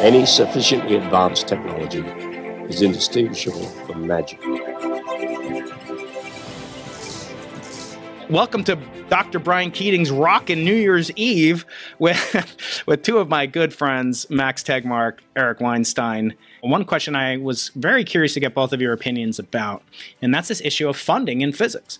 Any sufficiently advanced technology is indistinguishable from magic. Welcome to Dr. Brian Keating's Rockin' New Year's Eve with, with two of my good friends, Max Tegmark, Eric Weinstein. One question I was very curious to get both of your opinions about, and that's this issue of funding in physics.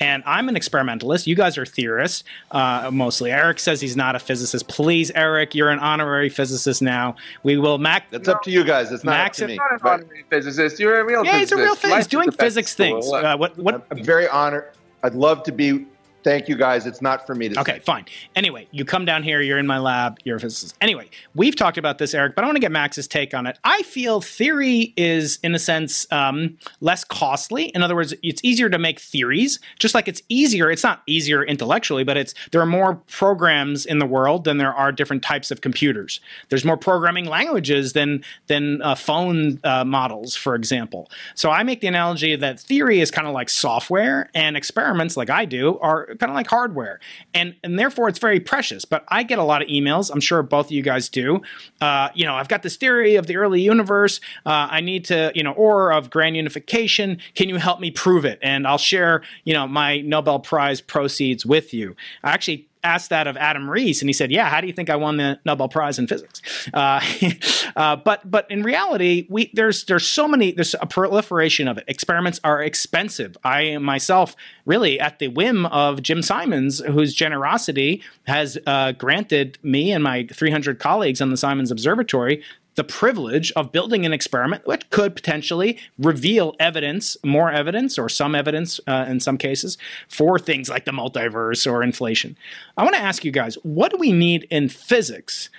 And I'm an experimentalist. You guys are theorists, uh, mostly. Eric says he's not a physicist. Please, Eric, you're an honorary physicist now. We will Max. That's up to you guys. It's not Max, up to me. Not an honorary physicist. You're a real. Yeah, physicist. he's a real physicist. He's doing physics things. Uh, what? What? I'm very honored. I'd love to be Thank you guys. It's not for me to Okay, say. fine. Anyway, you come down here, you're in my lab, you're a physicist. Anyway, we've talked about this, Eric, but I want to get Max's take on it. I feel theory is, in a sense, um, less costly. In other words, it's easier to make theories, just like it's easier, it's not easier intellectually, but it's there are more programs in the world than there are different types of computers. There's more programming languages than than uh, phone uh, models, for example. So I make the analogy that theory is kind of like software and experiments like I do are kind of like hardware, and and therefore it's very precious. But I get a lot of emails. I'm sure both of you guys do. Uh, you know, I've got this theory of the early universe. Uh, I need to, you know, or of grand unification. Can you help me prove it? And I'll share, you know, my Nobel Prize proceeds with you. I actually asked that of Adam Riess, and he said, "Yeah, how do you think I won the Nobel Prize in physics?" Uh, uh, but but in reality, we there's there's so many there's a proliferation of it. Experiments are expensive. I myself really at the whim of Jim Simons, whose generosity has uh, granted me and my 300 colleagues on the Simons Observatory the privilege of building an experiment which could potentially reveal evidence, more evidence, or some evidence uh, in some cases, for things like the multiverse or inflation. I want to ask you guys what do we need in physics?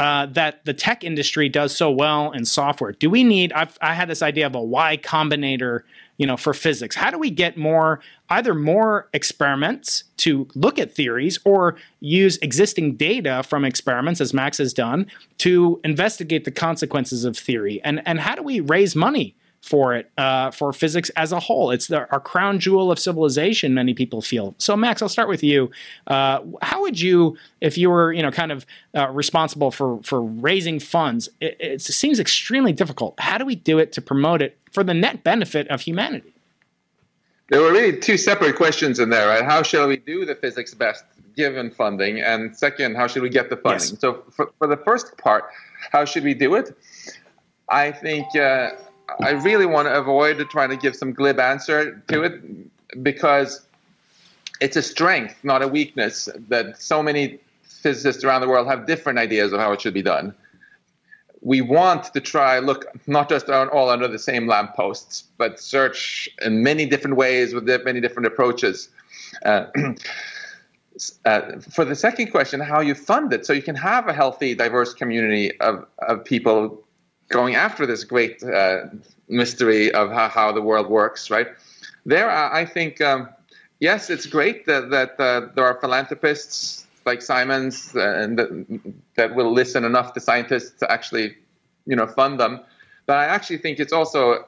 Uh, that the tech industry does so well in software. Do we need? I've, I had this idea of a Y Combinator you know, for physics? How do we get more, either more experiments to look at theories or use existing data from experiments, as Max has done, to investigate the consequences of theory? And, and how do we raise money for it, uh, for physics as a whole? It's the, our crown jewel of civilization, many people feel. So, Max, I'll start with you. Uh, how would you, if you were, you know, kind of uh, responsible for, for raising funds, it, it seems extremely difficult. How do we do it to promote it for the net benefit of humanity. There were really two separate questions in there, right? How shall we do the physics best given funding? And second, how should we get the funding? Yes. So, for, for, the first part, how should we do it? I think uh, I really want to avoid trying to give some glib answer to it because it's a strength, not a weakness, that so many physicists around the world have different ideas of how it should be done we want to try look not just on all under the same lampposts, but search in many different ways with many different approaches. Uh, uh, for the second question, how you fund it, so you can have a healthy, diverse community of, of people going after this great uh, mystery of how, how the world works, right? There, I think, um, yes, it's great that, that uh, there are philanthropists like Simons and that, that will listen enough to scientists to actually, you know, fund them. But I actually think it's also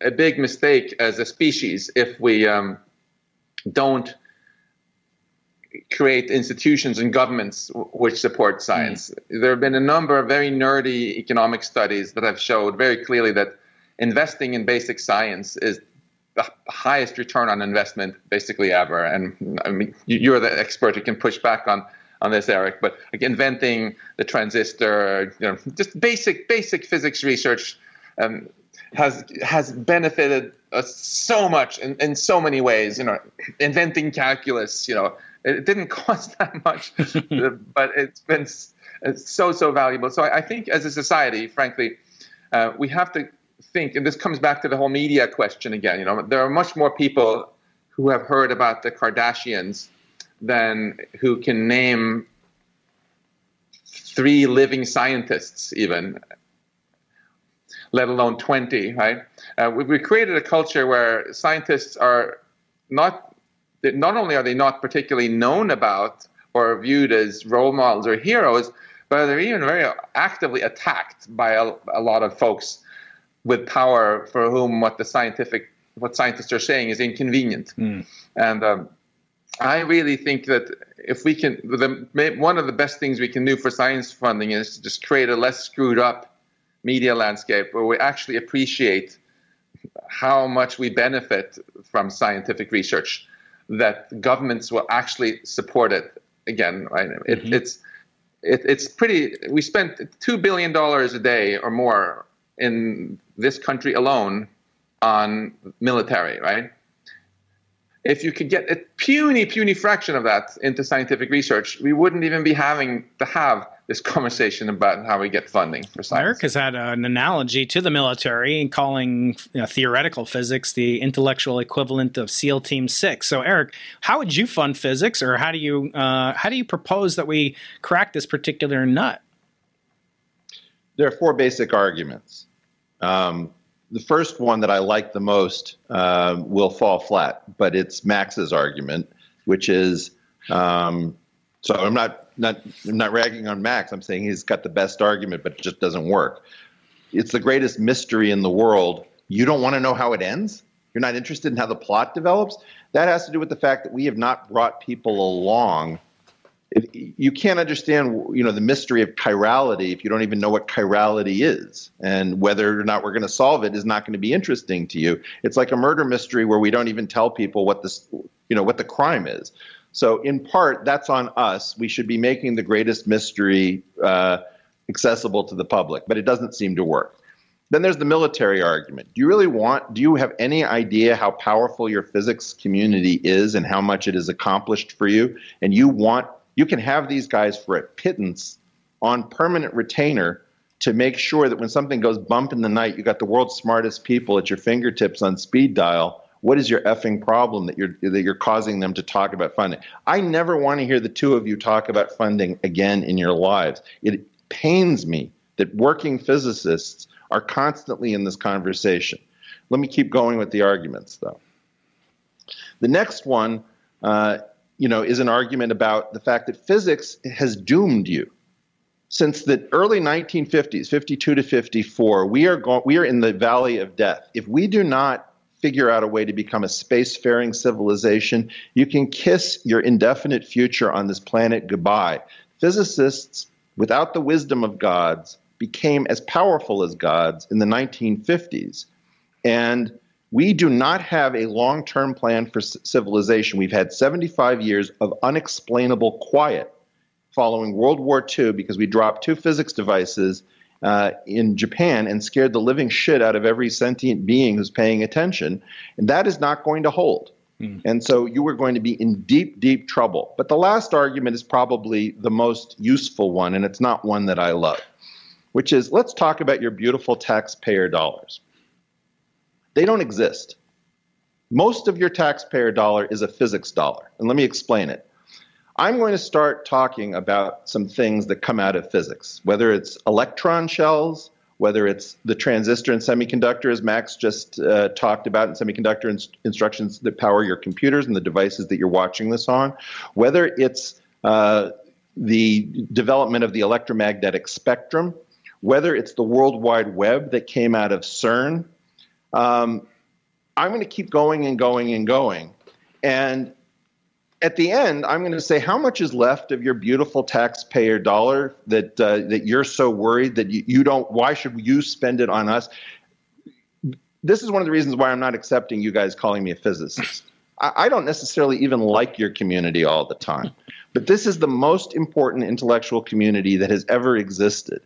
a big mistake as a species if we um, don't create institutions and governments which support science. Mm. There have been a number of very nerdy economic studies that have showed very clearly that investing in basic science is the highest return on investment basically ever. And I mean, you're the expert who can push back on on this, Eric. But like inventing the transistor, you know, just basic basic physics research um, has has benefited us so much in, in so many ways. You know, inventing calculus, you know, it didn't cost that much, but it's been it's so so valuable. So I, I think as a society, frankly, uh, we have to think, and this comes back to the whole media question again. You know, there are much more people who have heard about the Kardashians than who can name three living scientists, even, let alone 20, right? Uh, we, we created a culture where scientists are not, not only are they not particularly known about or viewed as role models or heroes, but they're even very actively attacked by a, a lot of folks with power for whom what the scientific what scientists are saying is inconvenient. Mm. And um, I really think that if we can, the, one of the best things we can do for science funding is to just create a less screwed up media landscape where we actually appreciate how much we benefit from scientific research, that governments will actually support it again. Right? It, mm-hmm. It's it, it's pretty. We spent two billion dollars a day or more in this country alone on military, right? If you could get a puny, puny fraction of that into scientific research, we wouldn't even be having to have this conversation about how we get funding for science. Eric has had an analogy to the military and calling you know, theoretical physics the intellectual equivalent of SEAL Team Six. So, Eric, how would you fund physics, or how do you uh, how do you propose that we crack this particular nut? There are four basic arguments. Um, the first one that I like the most uh, will fall flat, but it's Max's argument, which is um, so I'm not not I'm not ragging on Max. I'm saying he's got the best argument, but it just doesn't work. It's the greatest mystery in the world. You don't want to know how it ends. You're not interested in how the plot develops. That has to do with the fact that we have not brought people along. You can't understand, you know, the mystery of chirality if you don't even know what chirality is, and whether or not we're going to solve it is not going to be interesting to you. It's like a murder mystery where we don't even tell people what this, you know, what the crime is. So, in part, that's on us. We should be making the greatest mystery uh, accessible to the public, but it doesn't seem to work. Then there's the military argument. Do you really want, do you have any idea how powerful your physics community is and how much it has accomplished for you? And you want, you can have these guys for a pittance on permanent retainer to make sure that when something goes bump in the night, you got the world's smartest people at your fingertips on speed dial what is your effing problem that you're that you're causing them to talk about funding? I never want to hear the two of you talk about funding again in your lives. It pains me that working physicists are constantly in this conversation. Let me keep going with the arguments, though. The next one, uh, you know, is an argument about the fact that physics has doomed you. Since the early 1950s, 52 to 54, we are go- we are in the valley of death. If we do not figure out a way to become a spacefaring civilization, you can kiss your indefinite future on this planet goodbye. Physicists, without the wisdom of gods, became as powerful as gods in the 1950s. And we do not have a long term plan for civilization. We've had 75 years of unexplainable quiet following World War II because we dropped two physics devices uh, in Japan and scared the living shit out of every sentient being who's paying attention. And that is not going to hold. Mm. And so you are going to be in deep, deep trouble. But the last argument is probably the most useful one, and it's not one that I love, which is let's talk about your beautiful taxpayer dollars. They don't exist. Most of your taxpayer dollar is a physics dollar. And let me explain it. I'm going to start talking about some things that come out of physics, whether it's electron shells, whether it's the transistor and semiconductor, as Max just uh, talked about, and semiconductor ins- instructions that power your computers and the devices that you're watching this on, whether it's uh, the development of the electromagnetic spectrum, whether it's the World Wide Web that came out of CERN. Um, I'm going to keep going and going and going. And at the end, I'm going to say how much is left of your beautiful taxpayer dollar that uh, that you're so worried that you, you don't. Why should you spend it on us? This is one of the reasons why I'm not accepting you guys calling me a physicist. I, I don't necessarily even like your community all the time, but this is the most important intellectual community that has ever existed,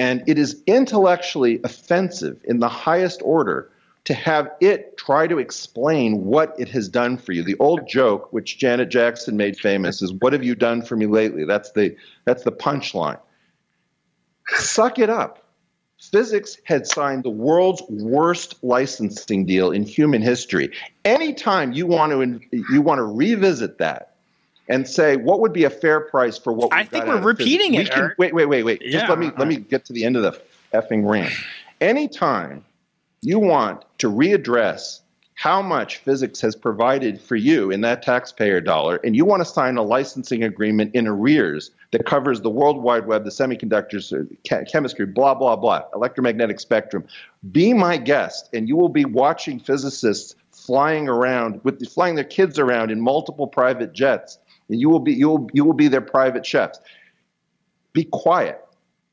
and it is intellectually offensive in the highest order to have it try to explain what it has done for you. The old joke, which Janet Jackson made famous, is "What have you done for me lately?" That's the that's the punchline. Suck it up. Physics had signed the world's worst licensing deal in human history. Anytime you want to you want to revisit that and say what would be a fair price for what I think we're repeating it. We can, wait, wait, wait, wait. Yeah. Just let me let me get to the end of the effing rant. Anytime you want to readdress how much physics has provided for you in that taxpayer dollar, and you want to sign a licensing agreement in arrears that covers the World Wide Web, the semiconductors, uh, chemistry, blah, blah, blah, electromagnetic spectrum, be my guest, and you will be watching physicists flying around, with flying their kids around in multiple private jets You will be you will you will be their private chefs. Be quiet.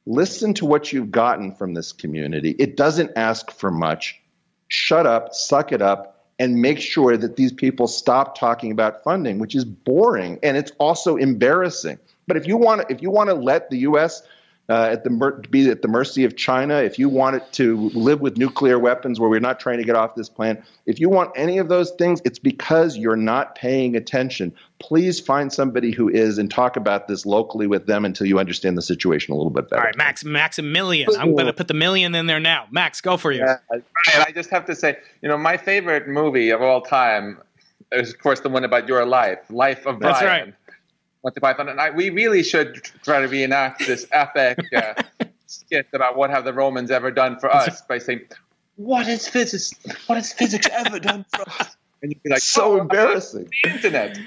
Listen to what you've gotten from this community. It doesn't ask for much. Shut up, suck it up, and make sure that these people stop talking about funding, which is boring and it's also embarrassing. But if you want if you want to let the U.S uh, at the mer- be at the mercy of China, if you want it to live with nuclear weapons where we're not trying to get off this planet, if you want any of those things, it's because you're not paying attention. Please find somebody who is and talk about this locally with them until you understand the situation a little bit better. All right, Max, Maximilian. I'm going to put the million in there now. Max, go for you. Yeah, I just have to say, you know, my favorite movie of all time is, of course, the one about your life, Life of Brian. That's right. Monty Python, and I, we really should try to reenact this epic uh, skit about what have the Romans ever done for us by saying, "What has physics? What has physics ever done for us?" And you'd be like, "So oh, embarrassing." The internet.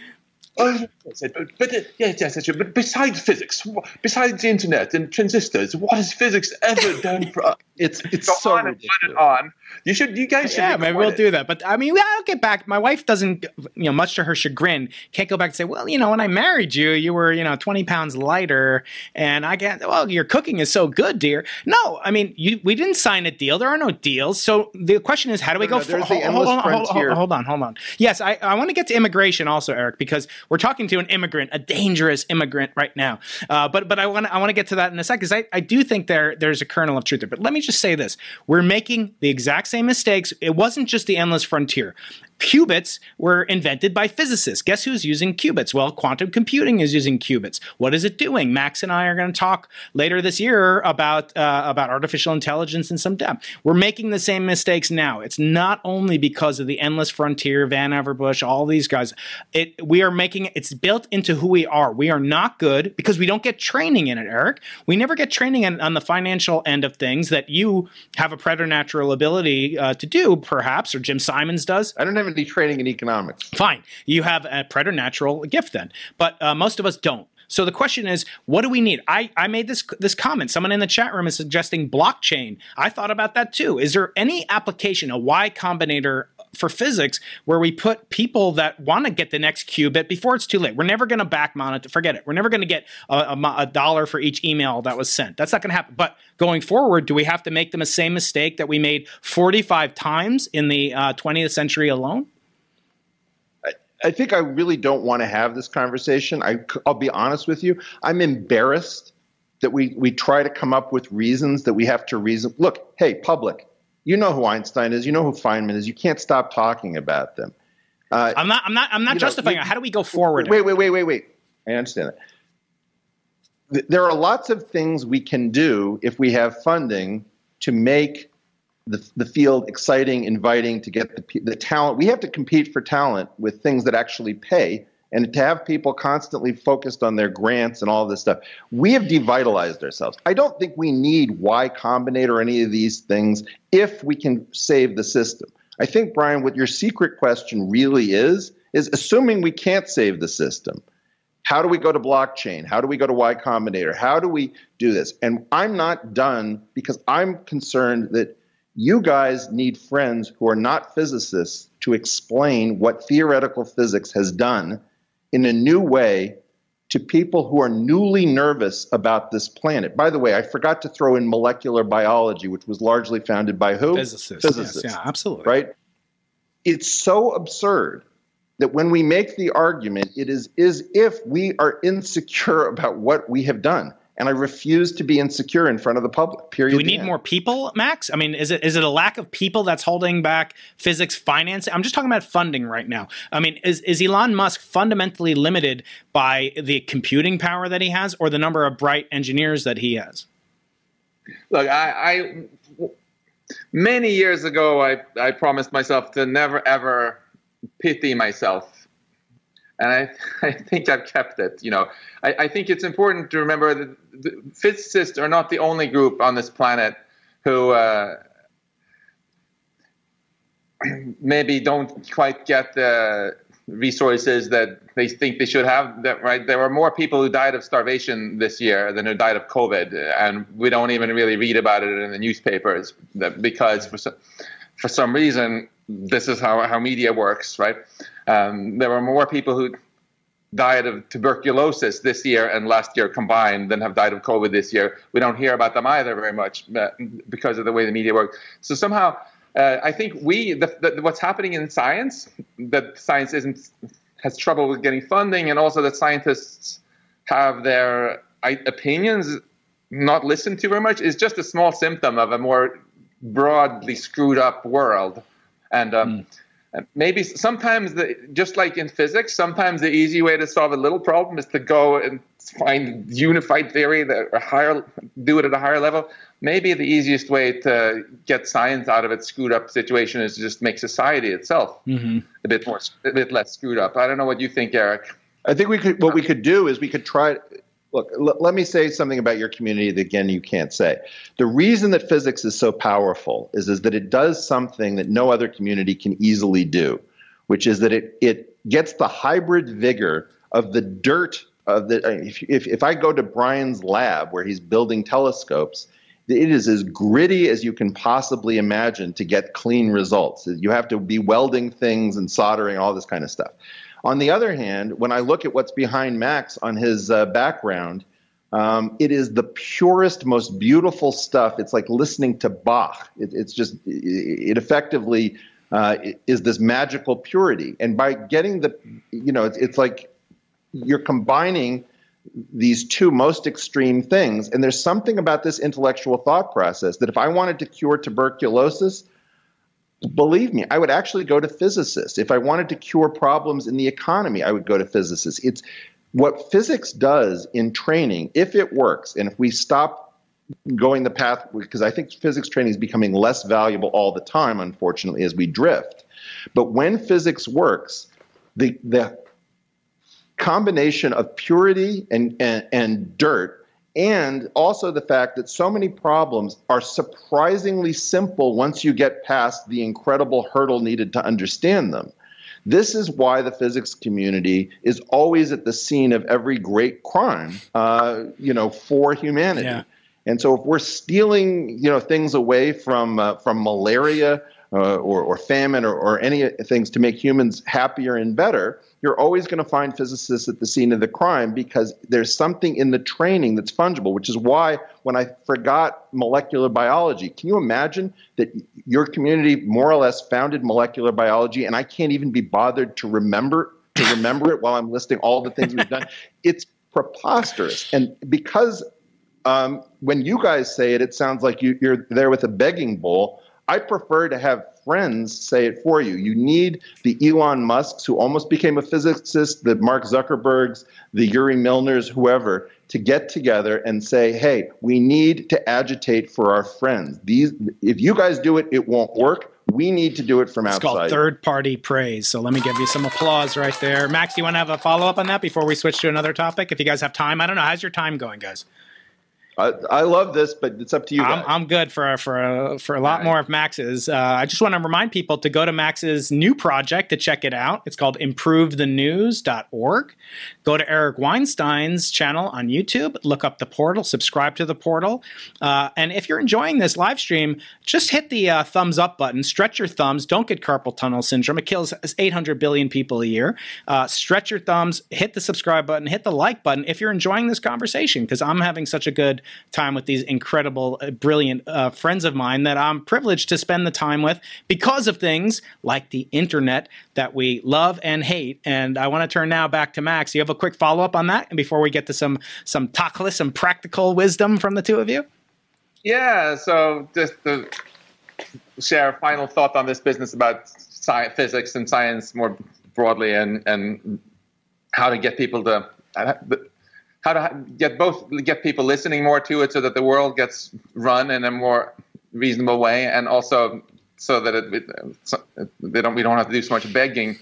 Oh, yes, but, but yes, yes, yes, but besides physics, besides the internet and transistors, what has physics ever done for us? It's it's Go so on and on and on. You should, you guys should. Yeah, maybe we'll do that. But I mean, I'll get back. My wife doesn't, you know, much to her chagrin, can't go back and say, well, you know, when I married you, you were, you know, twenty pounds lighter, and I can't. well, your cooking is so good, dear. No, I mean, you, we didn't sign a deal. There are no deals. So the question is, how do we no, go? No, for, hold, hold, on, hold, hold, hold on, hold on. Yes, I, I want to get to immigration also, Eric, because we're talking to an immigrant, a dangerous immigrant right now. Uh, but but I want I want to get to that in a second because I, I do think there there's a kernel of truth there. But let me just say this: we're making the exact same mistakes. It wasn't just the endless frontier. Qubits were invented by physicists. Guess who's using qubits? Well, quantum computing is using qubits. What is it doing? Max and I are going to talk later this year about uh, about artificial intelligence in some depth. We're making the same mistakes now. It's not only because of the endless frontier, Vannevar Bush, all these guys. It we are making it's built into who we are. We are not good because we don't get training in it, Eric. We never get training on, on the financial end of things that you have a preternatural ability uh, to do, perhaps, or Jim Simons does. I don't have any training in economics. Fine. You have a preternatural gift then, but uh, most of us don't. So the question is, what do we need? I, I made this this comment. Someone in the chat room is suggesting blockchain. I thought about that too. Is there any application, a Y Combinator for physics, where we put people that want to get the next qubit before it's too late? We're never going to back monitor. Forget it. We're never going to get a, a, a, dollar for each email that was sent. That's not going to happen. But going forward, do we have to make the same mistake that we made 45 times in the uh, 20th century alone? I think I really don't want to have this conversation. I, will be honest with you. I'm embarrassed that we, we try to come up with reasons that we have to reason. Look, hey, public, you know who Einstein is. You know who Feynman is. You can't stop talking about them. Uh, I'm not. I'm not. I'm not justifying. Know, How do we go forward? Wait, wait, wait, wait, wait. I understand that. There are lots of things we can do if we have funding to make the, the field exciting, inviting to get the, the talent. We have to compete for talent with things that actually pay and to have people constantly focused on their grants and all this stuff. We have devitalized ourselves. I don't think we need Y Combinator or any of these things if we can save the system. I think, Brian, what your secret question really is, is assuming we can't save the system. How do we go to blockchain? How do we go to Y Combinator? How do we do this? And I'm not done because I'm concerned that you guys need friends who are not physicists to explain what theoretical physics has done in a new way to people who are newly nervous about this planet. By the way, I forgot to throw in molecular biology, which was largely founded by who? Physicists. Physicists. Yes, yeah, absolutely. Right? It's so absurd that when we make the argument, it is as if we are insecure about what we have done and I refuse to be insecure in front of the public. Period. Do we need more people, Max? I mean, is it is it a lack of people that's holding back physics financing? I'm just talking about funding right now. I mean, is is Elon Musk fundamentally limited by the computing power that he has, or the number of bright engineers that he has? Look, I, I many years ago, I I promised myself to never ever pity myself and I, I think I've kept it. You know, I, I think it's important to remember that the physicists are not the only group on this planet who uh, maybe don't quite get the resources that they think they should have. That right, there were more people who died of starvation this year than who died of COVID, and we don't even really read about it in the newspapers because for some, for some reason this is how, how media works, right? Um, there were more people who died of tuberculosis this year and last year combined than have died of COVID this year. We don't hear about them either very much uh, because of the way the media works. So somehow, uh, I think we the, the, what's happening in science that science isn't has trouble with getting funding, and also that scientists have their opinions not listened to very much is just a small symptom of a more broadly screwed up world. And um, mm maybe sometimes the, just like in physics sometimes the easy way to solve a little problem is to go and find unified theory that a higher do it at a higher level. Maybe the easiest way to get science out of its screwed up situation is to just make society itself mm-hmm. a bit more a bit less screwed up. I don't know what you think eric. I think we could what we could do is we could try look, l- let me say something about your community that again you can't say. The reason that physics is so powerful is, is that it does something that no other community can easily do, which is that it, it gets the hybrid vigor of the dirt of the. Uh, if, if, if I go to Brian's lab where he's building telescopes, it is as gritty as you can possibly imagine to get clean results. You have to be welding things and soldering, all this kind of stuff. On the other hand, when I look at what's behind Max on his uh, background, um, it is the purest, most beautiful stuff. It's like listening to Bach. It, it's just, it, effectively uh, is this magical purity. And by getting the, you know, it's, it's like you're combining these two most extreme things. And there's something about this intellectual thought process that if I wanted to cure tuberculosis, believe me, I would actually go to physicists. If I wanted to cure problems in the economy, I would go to physicists. It's what physics does in training, if it works, and if we stop going the path, because I think physics training is becoming less valuable all the time, unfortunately, as we drift. But when physics works, the, the combination of purity and, and, and dirt and also the fact that so many problems are surprisingly simple once you get past the incredible hurdle needed to understand them. This is why the physics community is always at the scene of every great crime, uh, you know, for humanity. Yeah. And so, if we're stealing, you know, things away from uh, from malaria uh, or, or famine or, or any things to make humans happier and better, you're always going to find physicists at the scene of the crime because there's something in the training that's fungible, which is why when I forgot molecular biology, can you imagine that your community more or less founded molecular biology and I can't even be bothered to remember to remember it while I'm listing all the things we've done? It's preposterous. And because um, when you guys say it, it sounds like you, you're there with a begging bowl. I prefer to have friends say it for you. You need the Elon Musks who almost became a physicist, the Mark Zuckerbergs, the Yuri Milners, whoever, to get together and say, "Hey, we need to agitate for our friends. These, if you guys do it, it won't work. We need to do it from it's outside." It's called third-party praise. So let me give you some applause right there, Max. Do you want to have a follow-up on that before we switch to another topic? If you guys have time, I don't know. How's your time going, guys? I, I, love this, but it's up to you. I'm, I'm, good for for a, for a lot right. more of Max's. Uh, I just want to remind people to go to Max's new project to check it out. It's called ImproveTheNews.org. Go to Eric Weinstein's channel on YouTube. Look up the portal. Subscribe to the portal. Uh, and if you're enjoying this live stream, just hit the uh, thumbs up button. Stretch your thumbs. Don't get carpal tunnel syndrome. It kills 800 billion people a year. Uh, stretch your thumbs. Hit the subscribe button. Hit the like button if you're enjoying this conversation because I'm having such a good time with these incredible, uh, brilliant uh, friends of mine that I'm privileged to spend the time with because of things like the internet that we love and hate. And I want to turn now back to Max. You have a quick follow up on that, and before we get to some some tachlis, some practical wisdom from the two of you. Yeah. So just to share a final thought on this business about science, physics and science more broadly, and and how to get people to uh, how to get both get people listening more to it so that the world gets run in a more reasonable way and also so that it, it they don't we don't have to do so much begging.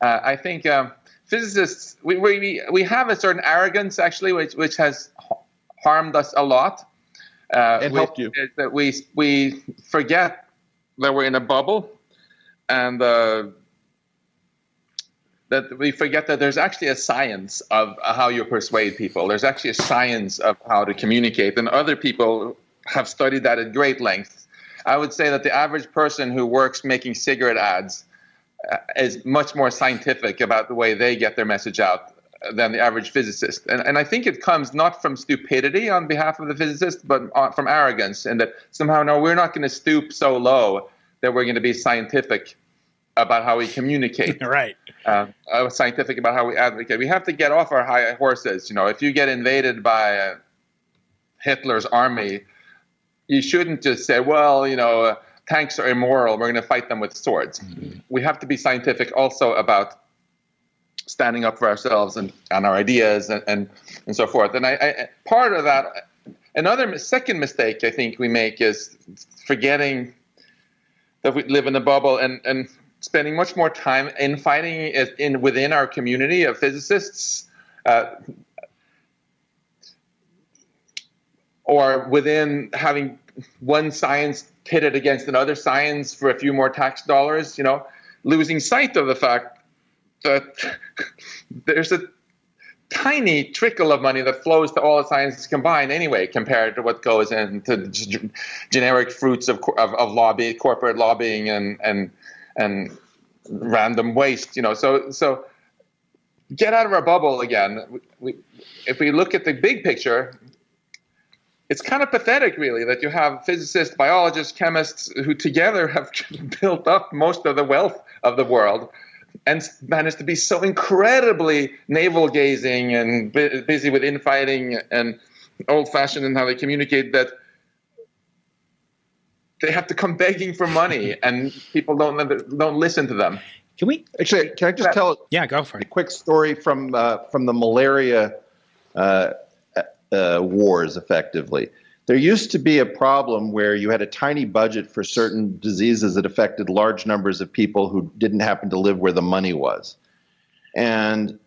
Uh, i think um, physicists we, we we have a certain arrogance actually which which has harmed us a lot. Uh, it helped you. that we we forget that we're in a bubble and uh, that we forget that there's actually a science of how you persuade people. There's actually a science of how to communicate, and other people have studied that at great length. I would say that the average person who works making cigarette ads uh, is much more scientific about the way they get their message out than the average physicist. And, and I think it comes not from stupidity on behalf of the physicist, but uh, from arrogance, and that somehow, no, we're not going to stoop so low that we're going to be scientific about how we communicate. right. Uh, uh, scientific about how we advocate. We have to get off our high horses. You know, if you get invaded by uh, Hitler's army, you shouldn't just say, well, you know, uh, tanks are immoral. We're going to fight them with swords. Mm-hmm. We have to be scientific also about standing up for ourselves and, and our ideas and, and, and so forth. And I, I, part of that, another second mistake I think we make is forgetting that we live in a bubble and, and spending much more time in fighting in within our community of physicists. Uh, or within having one science pitted against another science for a few more tax dollars, you know, losing sight of the fact that there's a tiny trickle of money that flows to all the sciences combined anyway, compared to what goes into g- generic fruits of, of, of lobby, corporate lobbying, and and and random waste. You know, so so get out of our bubble again. We, we, if we look at the big picture, it's kind of pathetic, really, that you have physicists, biologists, chemists who together have built up most of the wealth of the world and managed to be so incredibly navel gazing and busy with infighting and old fashioned in how they communicate that they have to come begging for money and people don't don't listen to them. Can we actually? Can I just tell? Yeah, go for it. A quick story from uh, from the malaria uh, uh, wars, effectively. There used to be a problem where you had a tiny budget for certain diseases that affected large numbers of people who didn't happen to live where the money was. And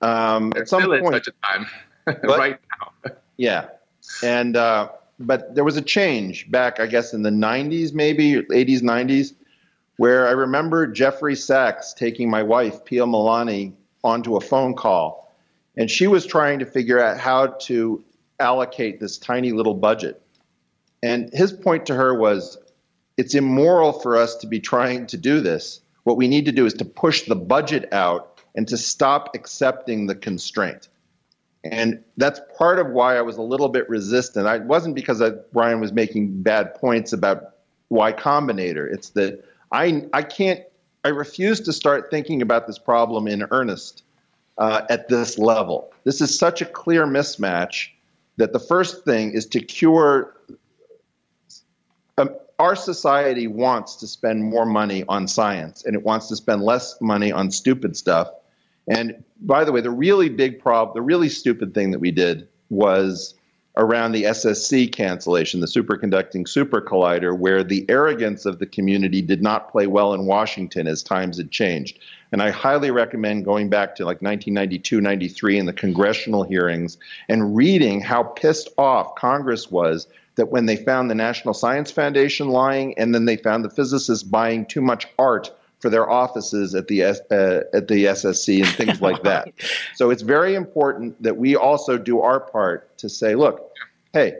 um, at some point, such a time right now. yeah, and uh, but there was a change back, I guess, in the 90s, maybe 80s, 90s, where I remember Jeffrey Sachs taking my wife, Pia Malaney, onto a phone call, and she was trying to figure out how to allocate this tiny little budget. And his point to her was it's immoral for us to be trying to do this. What we need to do is to push the budget out and to stop accepting the constraint. And that's part of why I was a little bit resistant. I wasn't because I, Brian was making bad points about Y Combinator. It's that I, I can't, I refuse to start thinking about this problem in earnest uh, at this level. This is such a clear mismatch that the first thing is to cure. Um, our society wants to spend more money on science and it wants to spend less money on stupid stuff. And by the way, the really big problem, the really stupid thing that we did was around the SSC cancellation, the superconducting super collider, where the arrogance of the community did not play well in Washington as times had changed. And I highly recommend going back to like 1992, 93 in the congressional hearings and reading how pissed off Congress was that when they found the National Science Foundation lying and then they found the physicists buying too much art for their offices at the uh, at the SSC and things like that. So it's very important that we also do our part to say, look, hey,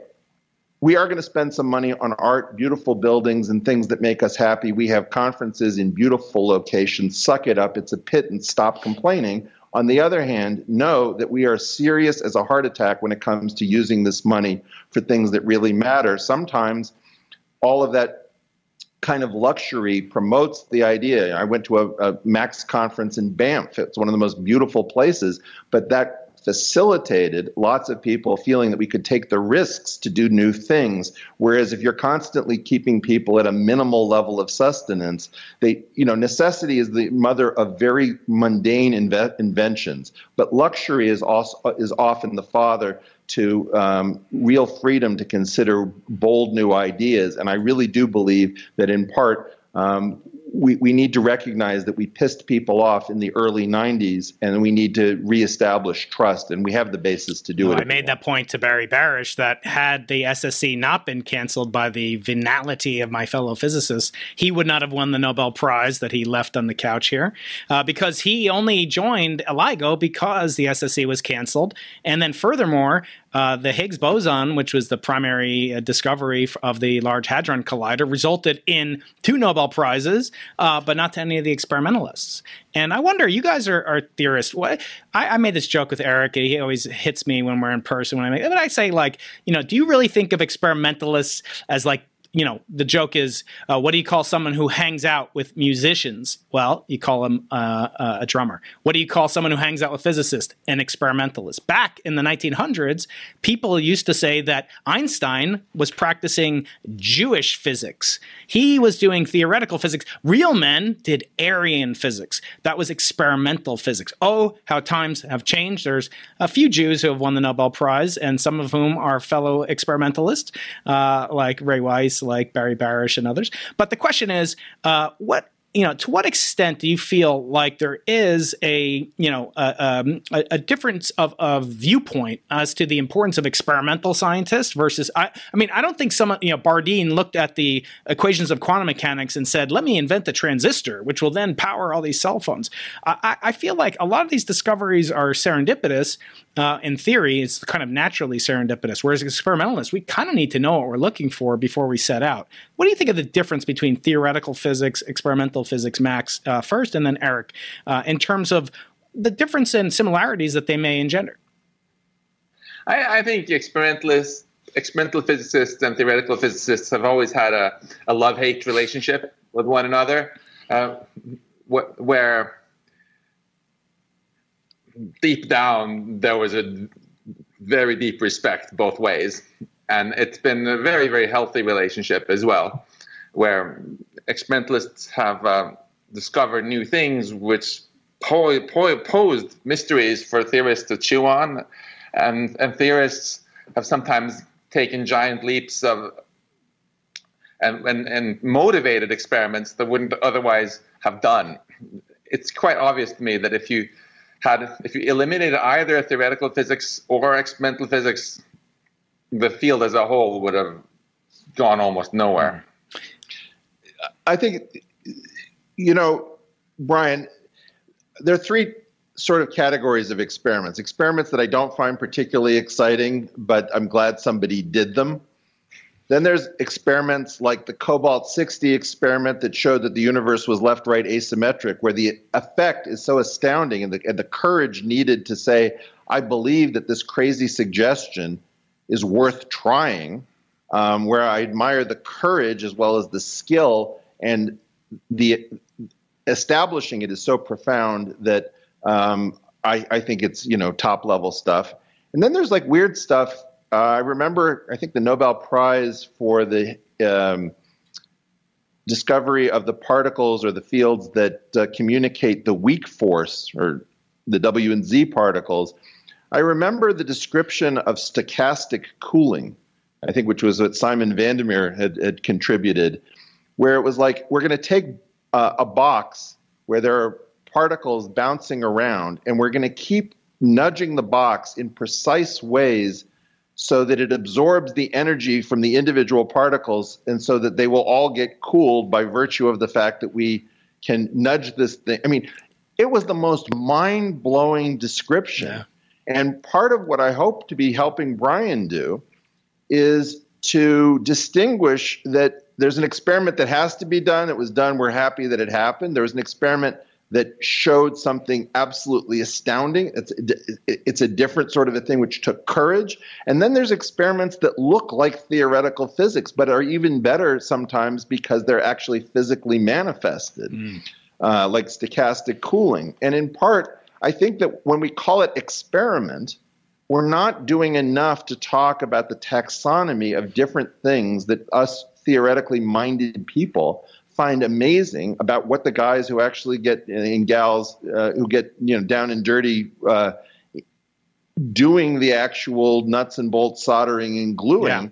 we are going to spend some money on art, beautiful buildings, and things that make us happy. We have conferences in beautiful locations. Suck it up. It's a pit and stop complaining. On the other hand, know that we are serious as a heart attack when it comes to using this money for things that really matter. Sometimes all of that kind of luxury promotes the idea. I went to a, a, Max conference in Banff. It's one of the most beautiful places, but that facilitated lots of people feeling that we could take the risks to do new things. Whereas if you're constantly keeping people at a minimal level of sustenance, they, you know, necessity is the mother of very mundane inve- inventions, but luxury is also is often the father to um, real freedom to consider bold new ideas. And I really do believe that in part, um, we, we need to recognize that we pissed people off in the early 90s and we need to reestablish trust and we have the basis to do well, it. I made that point to Barry Barish that had the SSC not been canceled by the venality of my fellow physicists, he would not have won the Nobel Prize that he left on the couch here uh, because he only joined LIGO because the SSC was canceled. And then furthermore, uh, the Higgs boson, which was the primary uh, discovery of the Large Hadron Collider, resulted in two Nobel Prizes, uh, but not to any of the experimentalists. And I wonder, you guys are, are theorists. What I, I, made this joke with Eric. and He always hits me when we're in person. When I make, but I say like, you know, do you really think of experimentalists as like you know, the joke is, uh, what do you call someone who hangs out with musicians? Well, you call him uh, uh, a drummer. What do you call someone who hangs out with physicists? An experimentalist. Back in the 1900s, people used to say that Einstein was practicing Jewish physics. He was doing theoretical physics. Real men did Aryan physics. That was experimental physics. Oh, how times have changed. There's a few Jews who have won the Nobel Prize, and some of whom are fellow experimentalists, uh, like Ray Weiss like Barry Barish and others. But the question is, uh, what you know, to what extent do you feel like there is a, you know, a, um, a, a, difference of, of viewpoint as to the importance of experimental scientists versus, I, I mean, I don't think someone, you know, Bardeen looked at the equations of quantum mechanics and said, let me invent the transistor, which will then power all these cell phones. I, I feel like a lot of these discoveries are serendipitous. Uh, in theory, it's kind of naturally serendipitous. Whereas experimentalists, we kind of need to know what we're looking for before we set out. What do you think of the difference between theoretical physics, experimental physics, Max, uh, first, and then Eric, uh, in terms of the difference and similarities that they may engender? I, I think experimentalists, experimental physicists and theoretical physicists have always had a, a love hate relationship with one another, uh, wh- where deep down there was a very deep respect both ways and it's been a very very healthy relationship as well where experimentalists have uh, discovered new things which po- po- posed mysteries for theorists to chew on and, and theorists have sometimes taken giant leaps of and, and, and motivated experiments that wouldn't otherwise have done it's quite obvious to me that if you had if you eliminated either theoretical physics or experimental physics the field as a whole would have gone almost nowhere. I think, you know, Brian, there are three sort of categories of experiments experiments that I don't find particularly exciting, but I'm glad somebody did them. Then there's experiments like the Cobalt 60 experiment that showed that the universe was left right asymmetric, where the effect is so astounding and the, and the courage needed to say, I believe that this crazy suggestion is worth trying, um, where I admire the courage as well as the skill and the establishing it is so profound that um, I, I, think it's you know top level stuff. And then there's like weird stuff. Uh, I remember I think the Nobel Prize for the um, discovery of the particles or the fields that uh, communicate the weak force or the W and Z particles I remember the description of stochastic cooling, I think, which was what Simon van der Meer had, had contributed, where it was like we're going to take uh, a box where there are particles bouncing around, and we're going to keep nudging the box in precise ways so that it absorbs the energy from the individual particles and so that they will all get cooled by virtue of the fact that we can nudge this thing. I mean, it was the most mind blowing description. Yeah. And part of what I hope to be helping Brian do is to distinguish that there's an experiment that has to be done. It was done. We're happy that it happened. There was an experiment that showed something absolutely astounding. It's, it's a different sort of a thing which took courage. And then there's experiments that look like theoretical physics, but are even better sometimes because they're actually physically manifested, mm. uh, like stochastic cooling. And in part, I think that when we call it experiment, we're not doing enough to talk about the taxonomy of different things that us theoretically minded people find amazing about what the guys who actually get and gals uh, who get you know down and dirty uh, doing the actual nuts and bolts soldering and gluing yeah.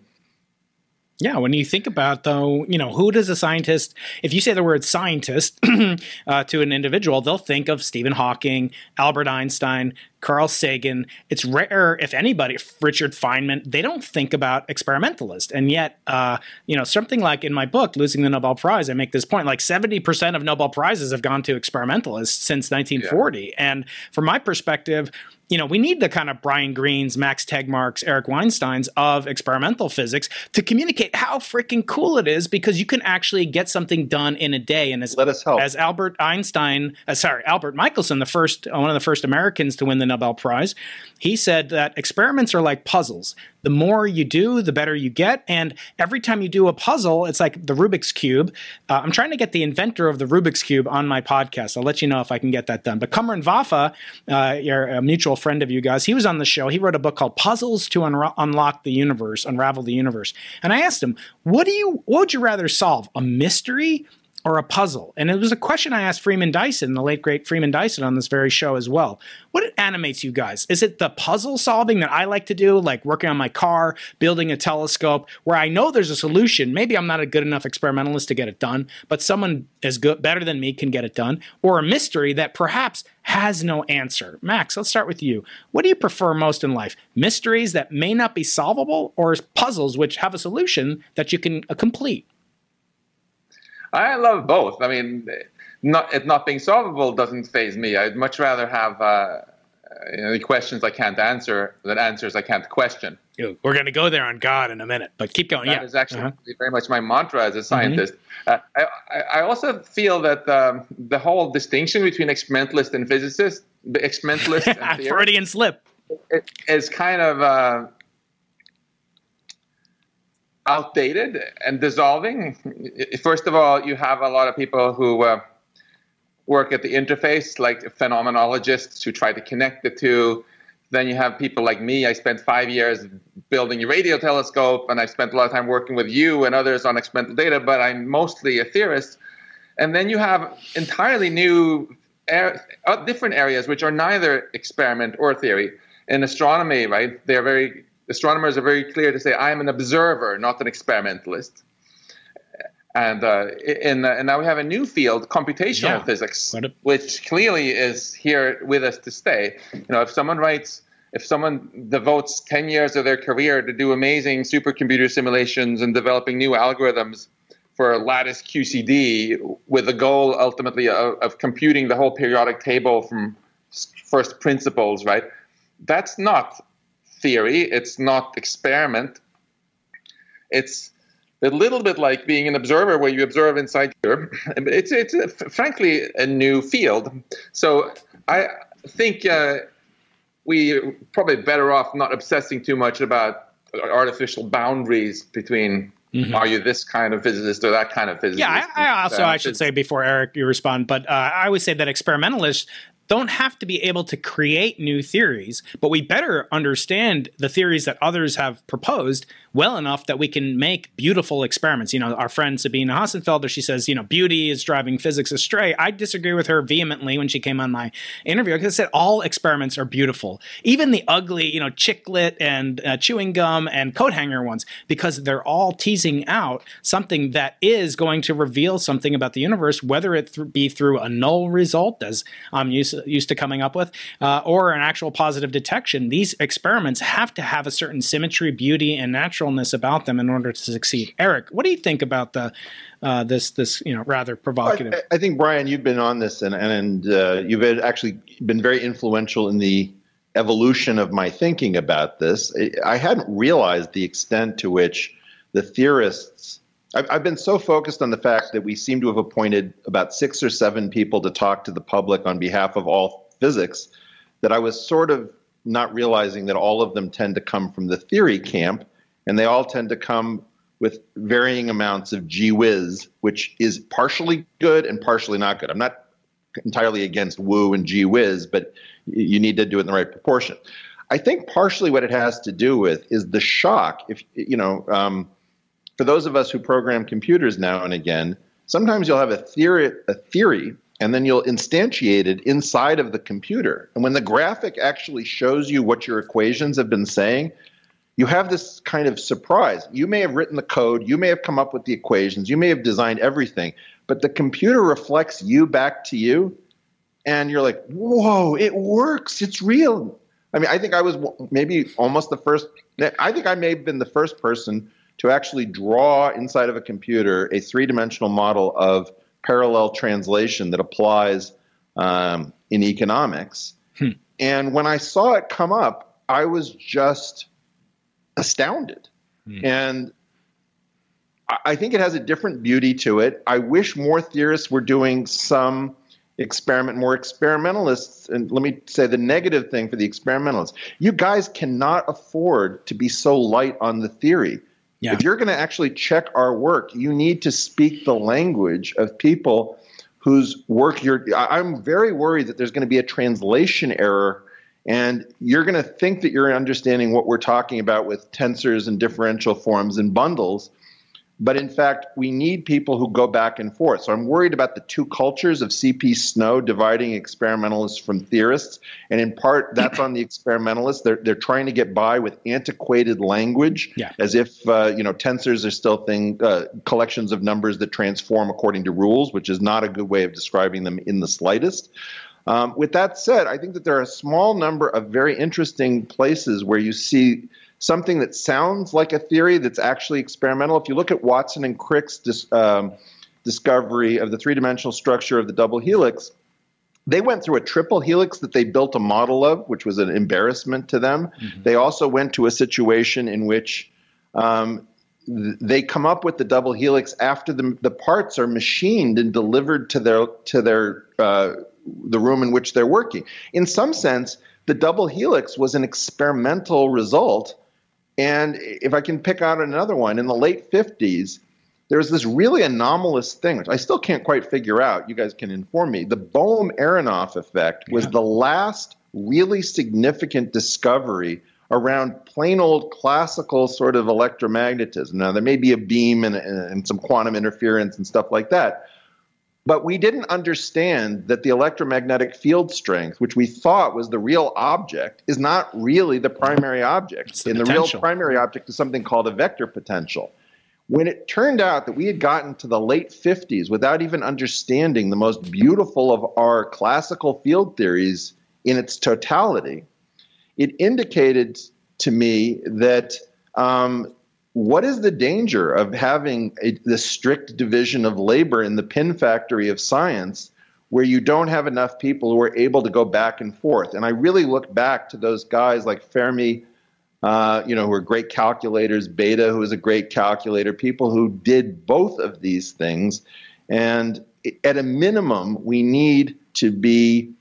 Yeah, when you think about though, you know, who does a scientist? If you say the word scientist uh, to an individual, they'll think of Stephen Hawking, Albert Einstein, Carl Sagan. It's rare, if anybody, Richard Feynman, they don't think about experimentalist. And yet, uh, you know, something like in my book, Losing the Nobel Prize, I make this point like 70% of Nobel Prizes have gone to experimentalists since 1940. Yeah. And from my perspective, you know, we need the kind of Brian Greenes, Max Tegmarks, Eric Weinsteins of experimental physics to communicate how freaking cool it is because you can actually get something done in a day. And as, Let us help. as Albert Einstein, uh, sorry, Albert Michelson, the first, one of the first Americans to win the Nobel Prize, he said that experiments are like puzzles the more you do, the better you get. And every time you do a puzzle, it's like the Rubik's Cube. Uh, I'm trying to get the inventor of the Rubik's Cube on my podcast. I'll let you know if I can get that done. But Cumrun Vafa, uh, you're a mutual friend of you guys, he was on the show. He wrote a book called Puzzles to Un- Unlock the Universe, Unravel the Universe. And I asked him, what do you, what would you rather solve? A mystery or a puzzle? And it was a question I asked Freeman Dyson, the late great Freeman Dyson, on this very show as well. What animates you guys? Is it the puzzle solving that I like to do, like working on my car, building a telescope, where I know there's a solution? Maybe I'm not a good enough experimentalist to get it done, but someone as good, better than me can get it done, or a mystery that perhaps has no answer. Max, let's start with you. What do you prefer most in life? Mysteries that may not be solvable, or puzzles which have a solution that you can uh, complete? I love both. I mean, not it not being solvable doesn't phase me. I'd much rather have uh, you know, questions I can't answer than answers I can't question. We're going to go there on God in a minute, but keep going. That yeah, is actually uh-huh. very much my mantra as a scientist. Mm-hmm. Uh, I, I, also feel that um, the whole distinction between experimentalist and physicist, the experimentalist and Freudian slip, is kind of uh, outdated and dissolving. First of all, you have a lot of people who uh, work at the interface, like phenomenologists who try to connect the two. Then you have people like me. I spent five years building a radio telescope, and I spent a lot of time working with you and others on experimental data, but I'm mostly a theorist. And then you have entirely new, er- different areas which are neither experiment or theory. In astronomy, right, they're very astronomers are very clear to say, I am an observer, not an experimentalist. And, uh, in, uh, and now we have a new field, computational yeah. physics, which clearly is here with us to stay. You know, if someone writes, if someone devotes 10 years of their career to do amazing supercomputer simulations and developing new algorithms for lattice QCD with the goal ultimately of, of computing the whole periodic table from first principles, right? That's not theory. It's not experiment. It's a little bit like being an observer where you observe inside your it's it's a, frankly a new field so i think uh, we probably better off not obsessing too much about artificial boundaries between Mm-hmm. Are you this kind of physicist or that kind of physicist? Yeah, I, I also I should say before Eric you respond, but uh, I would say that experimentalists don't have to be able to create new theories, but we better understand the theories that others have proposed well enough that we can make beautiful experiments. You know, our friend Sabine Hossenfelder, she says, you know, beauty is driving physics astray. I disagree with her vehemently when she came on my interview because I said all experiments are beautiful, even the ugly, you know, chiclet and uh, chewing gum and coat hanger ones, because they're all teasing out something that is going to reveal something about the universe, whether it th- be through a null result, as I'm used, used to coming up with, uh, or an actual positive detection. These experiments have to have a certain symmetry, beauty, and naturalness about them in order to succeed. Eric, what do you think about the uh, this this you know rather provocative? I, I, think Brian, you've been on this and and uh, you've actually been very influential in the evolution of my thinking about this. I hadn't realized the extent to which the theorists. I've, been so focused on the fact that we seem to have appointed about six or seven people to talk to the public on behalf of all physics that I was sort of not realizing that all of them tend to come from the theory camp and they all tend to come with varying amounts of gee whiz, which is partially good and partially not good. I'm not entirely against woo and gee whiz, but you need to do it in the right proportion. I think partially what it has to do with is the shock. If you know, um, for those of us who program computers now and again, sometimes you'll have a theory, a theory, and then you'll instantiate it inside of the computer. And when the graphic actually shows you what your equations have been saying, you have this kind of surprise. You may have written the code, you may have come up with the equations, you may have designed everything, but the computer reflects you back to you, and you're like, whoa, it works, it's real. I mean, I think I was maybe almost the first. I think I may have been the first person to actually draw inside of a computer a three-dimensional model of parallel translation that applies um, in economics. Hmm. And when I saw it come up, I was just astounded. Hmm. And I think it has a different beauty to it. I wish more theorists were doing some experiment, more experimentalists. And let me say the negative thing for the experimentalists you guys cannot afford to be so light on the theory. Yeah. If you're going to actually check our work, you need to speak the language of people whose work you're. I'm very worried that there's going to be a translation error, and you're going to think that you're understanding what we're talking about with tensors and differential forms and bundles but in fact, we need people who go back and forth. So I'm worried about the two cultures of C.P. Snow dividing experimentalists from theorists. And in part, that's on the experimentalists. They're, they're trying to get by with antiquated language yeah. as if, uh, you know, tensors are still thing, uh, collections of numbers that transform according to rules, which is not a good way of describing them in the slightest. Um, with that said, I think that there are a small number of very interesting places where you see something that sounds like a theory that's actually experimental. If you look at Watson and Crick's dis, um, discovery of the three dimensional structure of the double helix, they went through a triple helix that they built a model of, which was an embarrassment to them. Mm-hmm. They also went to a situation in which um, they come up with the double helix after the, the parts are machined and delivered to their to their uh, the room in which they're working. In some sense, the double helix was an experimental result and if I can pick out another one, in the late 50s, there was this really anomalous thing, which I still can't quite figure out. You guys can inform me. The Bohm Aharonov effect was yeah. the last really significant discovery around plain old classical sort of electromagnetism. Now, there may be a beam and, and some quantum interference and stuff like that, but we didn't understand that the electromagnetic field strength, which we thought was the real object, is not really the primary object. The and potential. the real primary object is something called a vector potential. When it turned out that we had gotten to the late 50s without even understanding the most beautiful of our classical field theories in its totality, it indicated to me that um, what is the danger of having a, this strict division of labor in the pin factory of science where you don't have enough people who are able to go back and forth? And I really look back to those guys like Fermi, uh, you know, who are great calculators, Bethe, who is a great calculator, people who did both of these things. And at a minimum, we need to be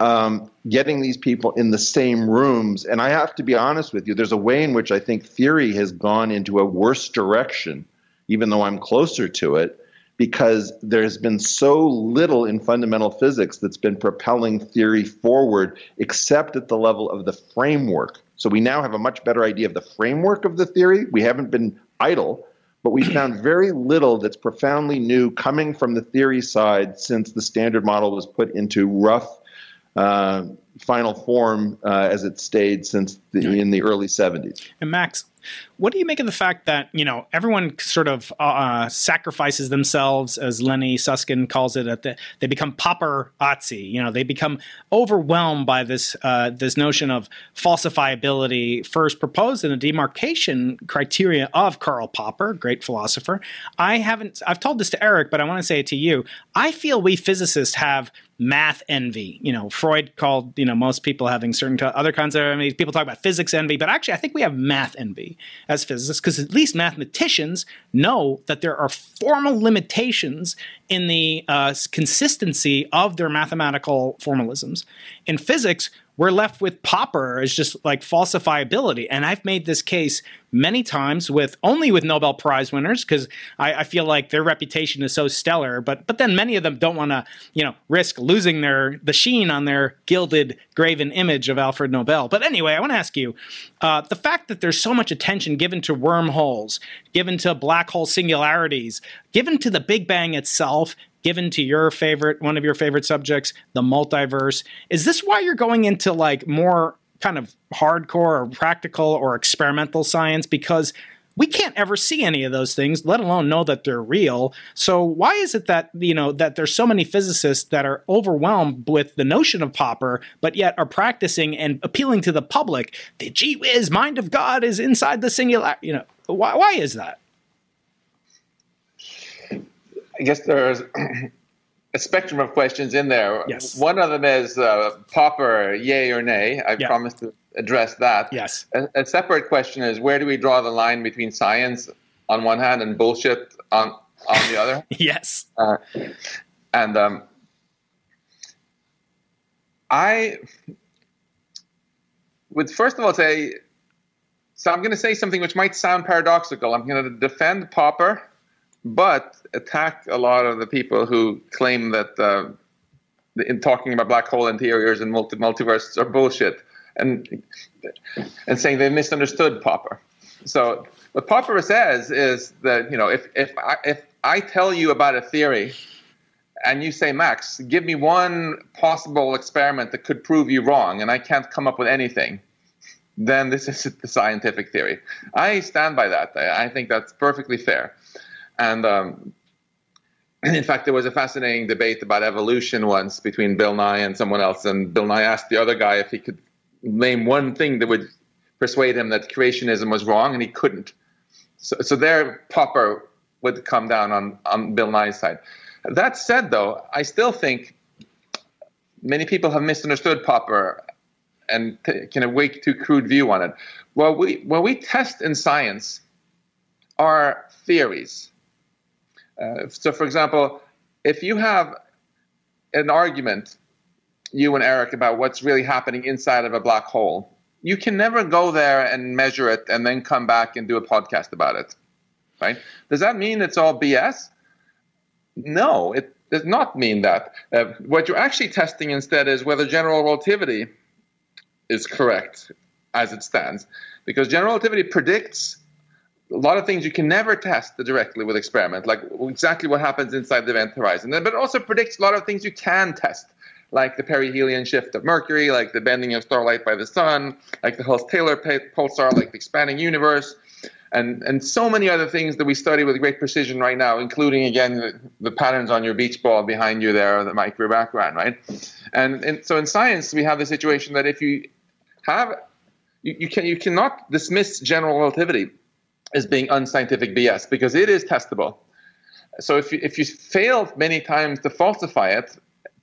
um, getting these people in the same rooms. And I have to be honest with you, there's a way in which I think theory has gone into a worse direction, even though I'm closer to it, because there's been so little in fundamental physics that's been propelling theory forward, except at the level of the framework. So we now have a much better idea of the framework of the theory. We haven't been idle. But we found very little that's profoundly new coming from the theory side since the standard model was put into rough uh, final form uh, as it stayed since the, in the early 70s. And Max, what do you make of the fact that you know everyone sort of uh, uh sacrifices themselves, as Lenny Susskind calls it? At the, they become paparazzi. You know, they become overwhelmed by this uh, this notion of falsifiability, first proposed in the demarcation criteria of Karl Popper, great philosopher. I haven't. I've told this to Eric, but I want to say it to you. I feel we physicists have math envy. You know, Freud called you know most people having certain other kinds of envy. People talk about physics envy, but actually, I think we have math envy as physicists because at least mathematicians know that there are formal limitations in the uh, consistency of their mathematical formalisms. In physics, we're left with Popper as just like falsifiability. And I've made this case many times with only with Nobel Prize winners because I, I, feel like their reputation is so stellar. But but then many of them don't want to you know risk losing their the sheen on their gilded graven image of Alfred Nobel. But anyway, I want to ask you uh, the fact that there's so much attention given to wormholes, given to black hole singularities, given to the Big Bang itself, given to your favorite one of your favorite subjects the multiverse is this why you're going into like more kind of hardcore or practical or experimental science because we can't ever see any of those things, let alone know that they're real. So why is it that you know that there's so many physicists that are overwhelmed with the notion of Popper, but yet are practicing and appealing to the public? The gee whiz mind of God is inside the singular. You know why? Why is that? I guess there's a spectrum of questions in there. Yes. One of them is uh, Popper, yay or nay. I Yeah. promised to address that. Yes. A, a separate question is where do we draw the line between science on one hand and bullshit on on the other? Yes. Uh, and um, I would first of all say, so I'm going to say something which might sound paradoxical. I'm going to defend Popper, but attack a lot of the people who claim that uh, in talking about black hole interiors and multi- multiverses are bullshit, and and saying they misunderstood Popper. So what Popper says is that you know if if I, if I tell you about a theory and you say, Max, give me one possible experiment that could prove you wrong, and I can't come up with anything, then this is the scientific theory. I stand by that. I I think that's perfectly fair. And um, in fact, there was a fascinating debate about evolution once between Bill Nye and someone else, and Bill Nye asked the other guy if he could name one thing that would persuade him that creationism was wrong, and he couldn't. So, so there, Popper would come down on, on Bill Nye's side. That said, though, I still think many people have misunderstood Popper and taken a way too crude view on it. Well, we, what we test in science are theories. Uh, so, for example, if you have an argument, you and Eric, about what's really happening inside of a black hole, you can never go there and measure it and then come back and do a podcast about it, right? Does that mean it's all BS? No, it does not mean that. Uh, what you're actually testing instead is whether general relativity is correct as it stands, because general relativity predicts a lot of things you can never test directly with experiment, like exactly what happens inside the event horizon. But also predicts a lot of things you can test, like the perihelion shift of Mercury, like the bending of starlight by the sun, like the Hulse-Taylor pulsar, like the expanding universe, and and so many other things that we study with great precision right now, including again the, the patterns on your beach ball behind you there, the micro background, right? And, and so in science, we have the situation that if you have you, you can you cannot dismiss general relativity as being unscientific BS because it is testable. So if you, if you fail many times to falsify it,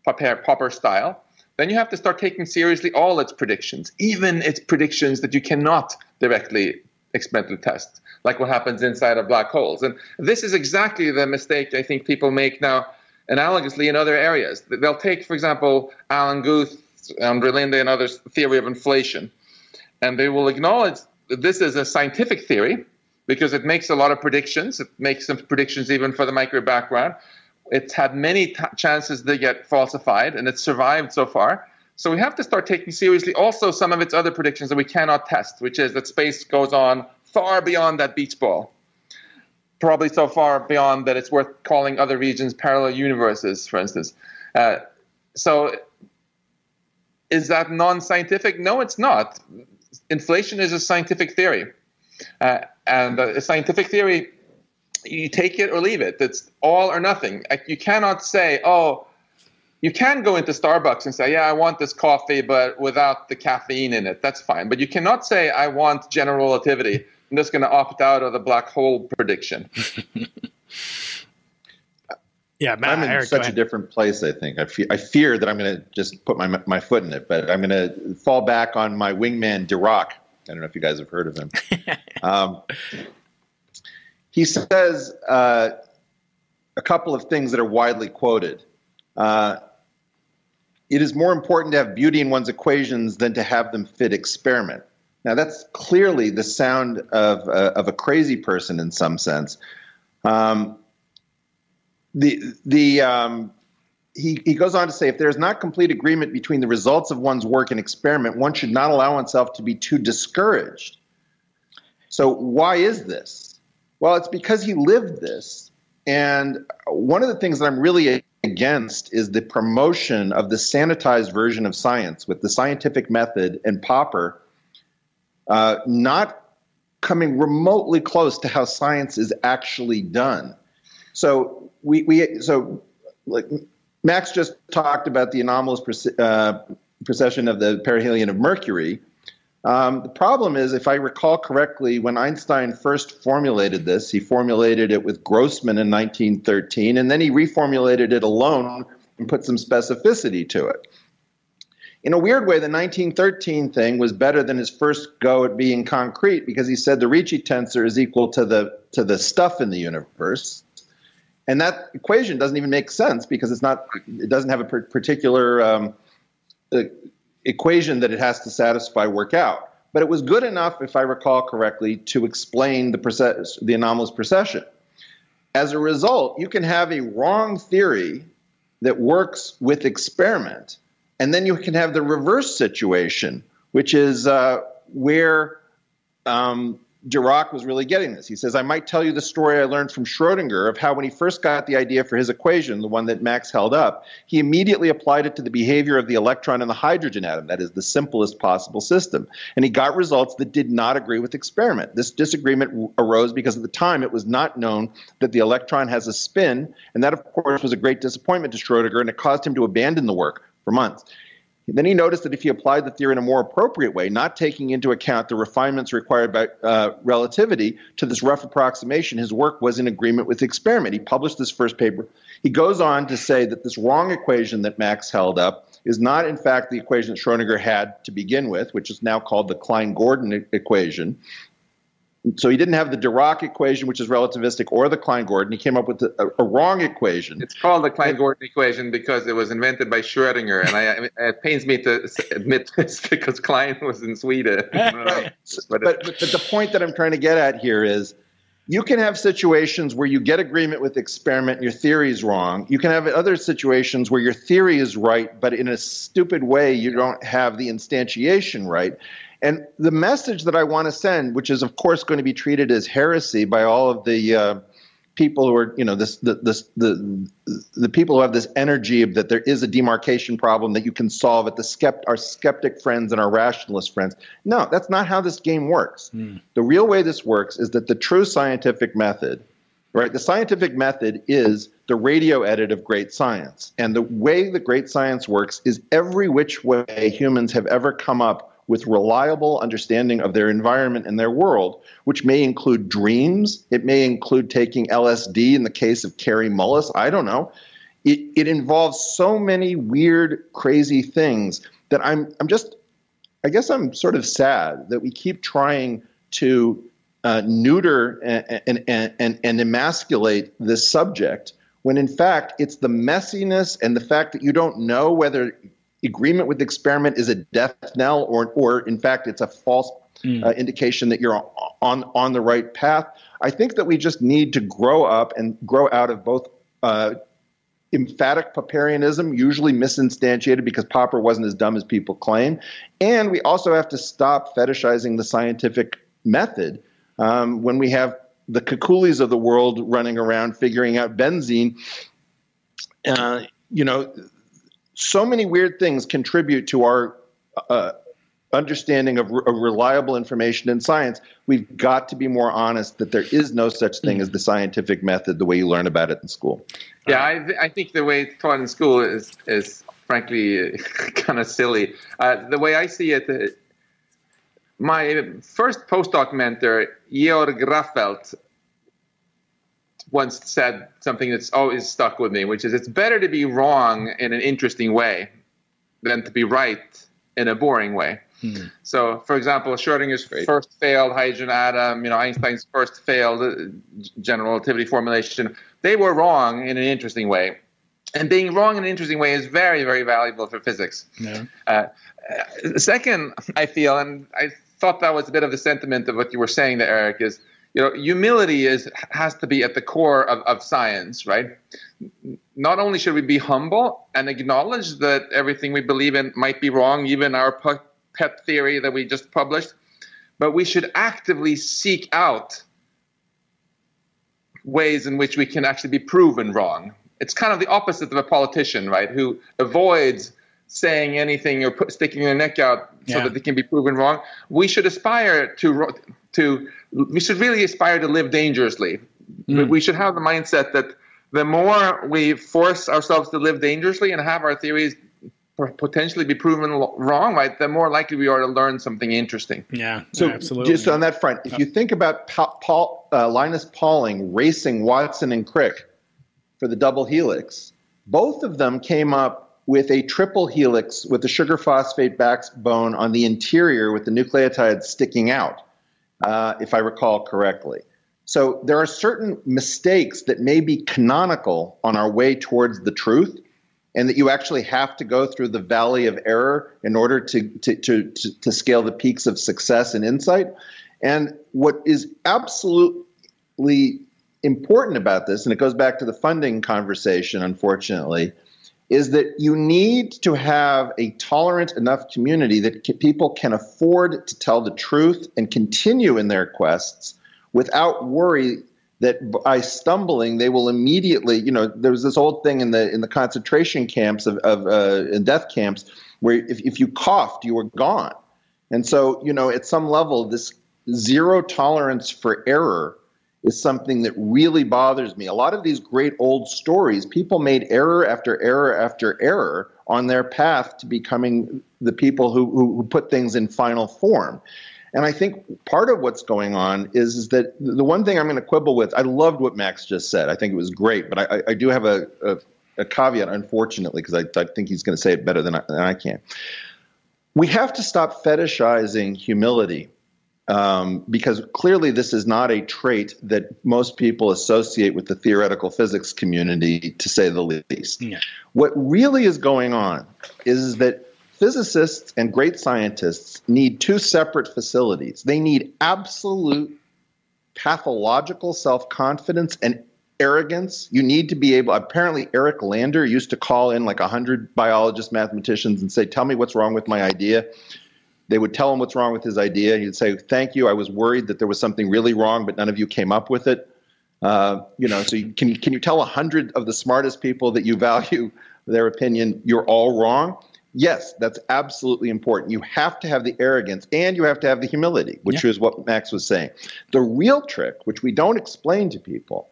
Popper, Popper style, then you have to start taking seriously all its predictions, even its predictions that you cannot directly experimentally test, like what happens inside of black holes. And this is exactly the mistake I think people make now, analogously in other areas. They'll take, for example, Alan Guth, Andre Linde, and others' theory of inflation, and they will acknowledge that this is a scientific theory because it makes a lot of predictions. It makes some predictions even for the micro background. It's had many t- chances to get falsified, and it's survived so far. So we have to start taking seriously also some of its other predictions that we cannot test, which is that space goes on far beyond that beach ball. Probably so far beyond that it's worth calling other regions parallel universes, for instance. Uh, so is that non-scientific? No, it's not. Inflation is a scientific theory. Uh, and uh, a scientific theory, you take it or leave it. It's all or nothing. Like, you cannot say, oh, you can go into Starbucks and say, yeah, I want this coffee, but without the caffeine in it. That's fine. But you cannot say, I want general relativity. I'm just going to opt out of the black hole prediction. Yeah, Matt, I'm in Eric, such a different place. I think I fear, I fear that I'm going to just put my my foot in it, but I'm going to fall back on my wingman Dirac. I don't know if you guys have heard of him. um, he says uh, a couple of things that are widely quoted. Uh, it is more important to have beauty in one's equations than to have them fit experiment. Now, that's clearly the sound of, uh, of a crazy person in some sense. Um, the the um, he, he goes on to say if there is not complete agreement between the results of one's work and experiment, one should not allow oneself to be too discouraged. So, why is this? Well, it's because he lived this. And one of the things that I'm really against is the promotion of the sanitized version of science with the scientific method and Popper uh, not coming remotely close to how science is actually done. So we, we so like Max just talked about the anomalous uh, precession of the perihelion of Mercury. Um, the problem is, if I recall correctly, when Einstein first formulated this, he formulated it with Grossmann in 1913, and then he reformulated it alone and put some specificity to it. In a weird way, the 1913 thing was better than his first go at being concrete because he said the Ricci tensor is equal to the to the stuff in the universe, and that equation doesn't even make sense because it's not it doesn't have a particular um, equation that it has to satisfy work out. But it was good enough, if I recall correctly, to explain the, the anomalous precession. As a result, you can have a wrong theory that works with experiment, and then you can have the reverse situation, which is uh, where um, Dirac was really getting this. He says, I might tell you the story I learned from Schrodinger of how when he first got the idea for his equation, the one that Max held up, he immediately applied it to the behavior of the electron and the hydrogen atom, that is the simplest possible system. And he got results that did not agree with experiment. This disagreement arose because at the time it was not known that the electron has a spin, and that, of course, was a great disappointment to Schrodinger, and it caused him to abandon the work for months. Then he noticed that if he applied the theory in a more appropriate way, not taking into account the refinements required by uh, relativity to this rough approximation, his work was in agreement with the experiment. He published this first paper. He goes on to say that this wrong equation that Max held up is not, in fact, the equation that Schrodinger had to begin with, which is now called the Klein Gordon equation so he didn't have the Dirac equation, which is relativistic, or the Klein-Gordon. He came up with a, a wrong equation. It's called the Klein-Gordon equation because it was invented by Schrödinger, and I, it pains me to admit this because Klein was in Sweden. right. but, but, but the point that I'm trying to get at here is you can have situations where you get agreement with experiment and your theory is wrong. You can have other situations where your theory is right, but in a stupid way you don't have the instantiation right. And the message that I want to send, which is of course going to be treated as heresy by all of the uh, people who are, you know, this, the, this, the, the people who have this energy that there is a demarcation problem that you can solve at the skept, our skeptic friends and our rationalist friends. No, that's not how this game works. Mm. The real way this works is that the true scientific method, right? The scientific method is the radio edit of great science. And the way that great science works is every which way humans have ever come up with reliable understanding of their environment and their world, which may include dreams. It may include taking LSD in the case of Kary Mullis. I don't know. It, it involves so many weird, crazy things that I'm, I'm just, I guess I'm sort of sad that we keep trying to uh, neuter and, and, and, and emasculate this subject when in fact it's the messiness and the fact that you don't know whether agreement with the experiment is a death knell, or, or in fact, it's a false mm. uh, indication that you're on on the right path. I think that we just need to grow up and grow out of both. Uh, emphatic Popperianism, usually misinstantiated because Popper wasn't as dumb as people claim. And we also have to stop fetishizing the scientific method um, when we have the Kekules of the world running around figuring out benzene. Uh, you know, so many weird things contribute to our uh, understanding of, re- of, reliable information in science. We've got to be more honest that there is no such thing as the scientific method the way you learn about it in school. Yeah, I, th- I think the way it's taught in school is is frankly kind of silly. Uh, the way I see it. Uh, my first postdoc mentor, Georg Raffelt, once said something that's always stuck with me, which is it's better to be wrong in an interesting way than to be right in a boring way. Hmm. So, for example, Schrodinger's first failed hydrogen atom, you know, Einstein's first failed uh, general relativity formulation, they were wrong in an interesting way. And being wrong in an interesting way is very, very valuable for physics. Yeah. Uh, uh, second, I feel, and I thought that was a bit of the sentiment of what you were saying there, Eric, is you know humility is has to be at the core of, of science right? Not only should we be humble and acknowledge that everything we believe in might be wrong even our pet theory that we just published but we should actively seek out ways in which we can actually be proven wrong. It's kind of the opposite of a politician right who avoids saying anything or put, sticking their neck out so Yeah. that they can be proven wrong. We should aspire to to we should really aspire to live dangerously. Mm. We should have the mindset that the more we force ourselves to live dangerously and have our theories potentially be proven wrong, right, the more likely we are to learn something interesting. Yeah, So absolutely. just on that front, if you think about Pa- Paul, uh, Linus Pauling racing Watson and Crick for the double helix, both of them came up with a triple helix with the sugar phosphate backbone on the interior with the nucleotides sticking out, uh, if I recall correctly. So there are certain mistakes that may be canonical on our way towards the truth, and that you actually have to go through the valley of error in order to, to, to, to, to scale the peaks of success and insight. And what is absolutely important about this, and it goes back to the funding conversation, unfortunately, is that you need to have a tolerant enough community that ca- people can afford to tell the truth and continue in their quests without worry that by stumbling they will immediately you know there was this old thing in the in the concentration camps of, of uh, in death camps where if, if you coughed you were gone. And so you know at some level this zero tolerance for error is something that really bothers me a lot of these great old stories people made error after error after error on their path to becoming the people who, who, put things in final form and I think part of what's going on is, is that the one thing I'm going to quibble with, I loved what Max just said. I think it was great, but I, I do have a, a, a caveat, unfortunately, because I, I think he's going to say it better than I, than I can. We have to stop fetishizing humility um, because clearly this is not a trait that most people associate with the theoretical physics community, to say the least. Yeah. What really is going on is that physicists and great scientists need two separate facilities. They need absolute pathological self confidence and arrogance. You need to be able, apparently, Eric Lander used to call in like 100 biologists, mathematicians, and say, Tell me what's wrong with my idea. They would tell him what's wrong with his idea. And he'd say, Thank you. I was worried that there was something really wrong, but none of you came up with it. Uh, you know, so you, can, can you tell a 100 of the smartest people that you value their opinion you're all wrong? Yes, that's absolutely important. You have to have the arrogance and you have to have the humility, which Yeah. is what Max was saying. The real trick, which we don't explain to people,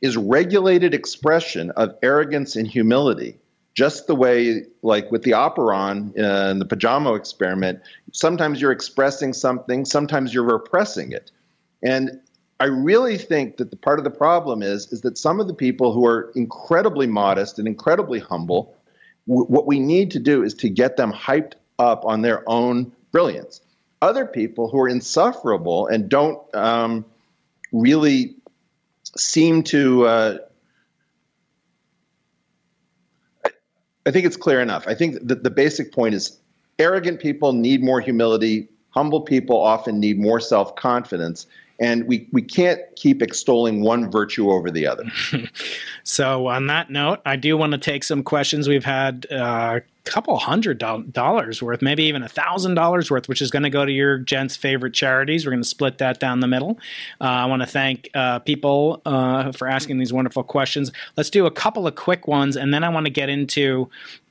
is regulated expression of arrogance and humility. Just the way, like with the operon and the pajama experiment, sometimes you're expressing something, sometimes you're repressing it. And I really think that the part of the problem is is that some of the people who are incredibly modest and incredibly humble, w- what we need to do is to get them hyped up on their own brilliance. Other people who are insufferable and don't um, really seem to. Uh, I think it's clear enough. I think that the basic point is arrogant people need more humility. Humble people often need more self confidence. And we, we can't keep extolling one virtue over the other. So, on that note, I do want to take some questions. We've had uh, couple hundred do- dollars worth, maybe even a thousand dollars worth, which is going to go to your gents' favorite charities. We're going to split that down the middle. Uh, I want to thank uh, people uh, for asking these wonderful questions. Let's do a couple of quick ones, and then I want to get into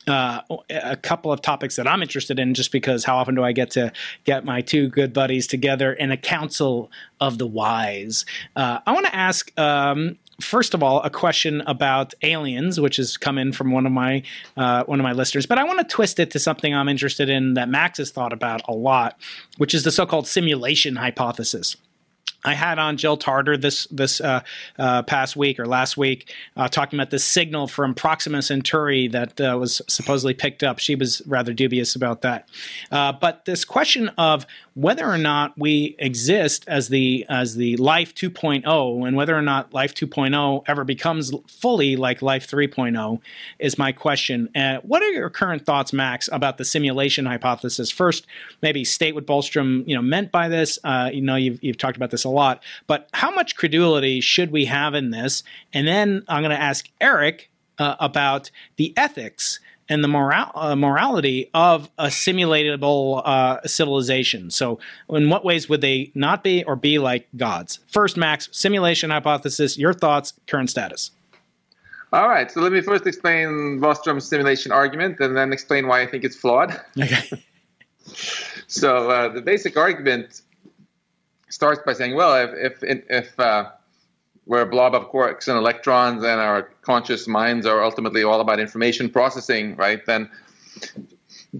uh, a couple of topics that I'm interested in, just because how often do I get to get my two good buddies together in a council of the wise? Uh, I want to ask. Um, First of all, a question about aliens, which has come in from one of my uh, one of my listeners, but I want to twist it to something I'm interested in that Max has thought about a lot, which is the so-called simulation hypothesis. I had on Jill Tarter this this uh, uh, past week or last week uh, talking about the signal from Proxima Centauri that uh, was supposedly picked up. She was rather dubious about that. Uh, but this question of whether or not we exist as the as the Life 2.0 and whether or not Life 2.0 ever becomes fully like Life 3.0 is my question. Uh, what are your current thoughts, Max, about the simulation hypothesis? First, maybe state what Bostrom you know meant by this. You know, you've you've talked about this lot, but how much credulity should we have in this? And then I'm going to ask Eric uh, about the ethics and the moral, uh, morality of a simulatable uh, civilization. So, in what ways would they not be or be like gods? First, Max, simulation hypothesis. Your thoughts, current status. All right, so let me first explain Bostrom's simulation argument and then explain why I think it's flawed. Okay. so uh, the basic argument starts by saying, well, if if, if uh, we're a blob of quarks and electrons and our conscious minds are ultimately all about information processing, right? Then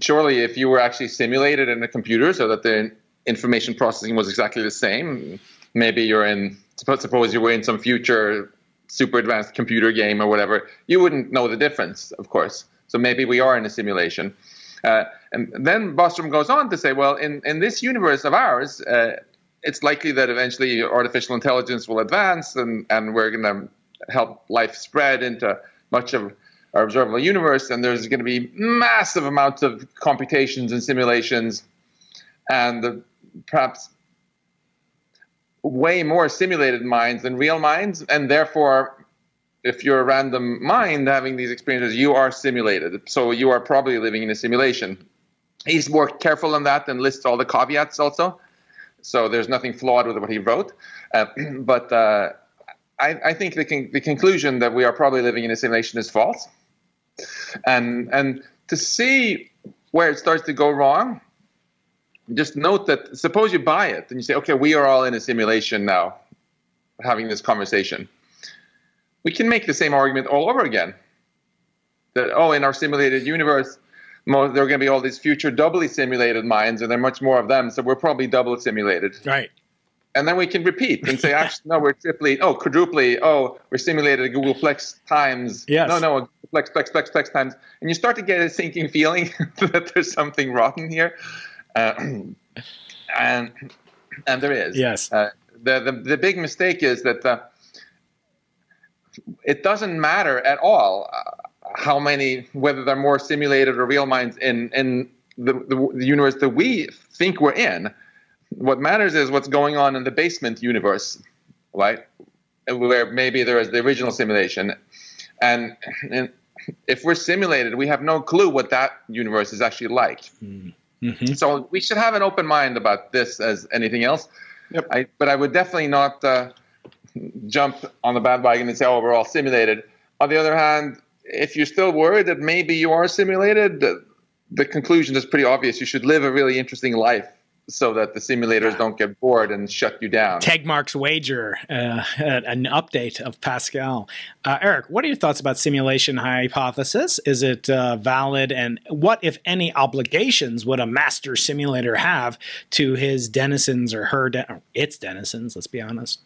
surely if you were actually simulated in a computer so that the information processing was exactly the same, maybe you're in suppose you were in some future super advanced computer game or whatever, you wouldn't know the difference, of course. So maybe we are in a simulation. Uh, and then Bostrom goes on to say, well, in, in this universe of ours, uh, it's likely that eventually artificial intelligence will advance and, and we're going to help life spread into much of our observable universe. And there's going to be massive amounts of computations and simulations and the, perhaps way more simulated minds than real minds, and therefore, if you're a random mind having these experiences, you are simulated. So you are probably living in a simulation. He's more careful on that and lists all the caveats also. So there's nothing flawed with what he wrote. Uh, but uh, I, I, think the, con- the conclusion that we are probably living in a simulation is false. And, and to see where it starts to go wrong, just note that suppose you buy it and you say, okay, we are all in a simulation now, having this conversation. We can make the same argument all over again. That oh, in our simulated universe, there are going to be all these future doubly simulated minds, and there are much more of them, so we're probably double simulated. Right. And then we can repeat and say, actually, no, we're triply, oh, quadruply, oh, we're simulated a googolplex times. Yes. No, no, Plex, Plex, Plex, Plex times. And you start to get a sinking feeling that there's something rotten here. Uh, and and there is. Yes. Uh, the, the the big mistake is that uh, it doesn't matter at all uh, how many whether they're more simulated or real minds in in the, the, the universe that we think we're in. What matters is what's going on in the basement universe, right? Where maybe there is the original simulation, and, and if we're simulated, we have no clue what that universe is actually like. Mm. Mm-hmm. So we should have an open mind about this as anything else. Yep. I, but I would definitely not uh, jump on the bandwagon and say, "Oh, we're all simulated." On the other hand, if you're still worried that maybe you are simulated, the, the conclusion is pretty obvious. You should live a really interesting life so that the simulators don't get bored and shut you down. Tegmark's wager, uh, an update of Pascal. Uh, Eric, what are your thoughts about simulation hypothesis? Is it uh, valid, and what, if any, obligations would a master simulator have to his denizens or her, de- or its denizens? Let's be honest.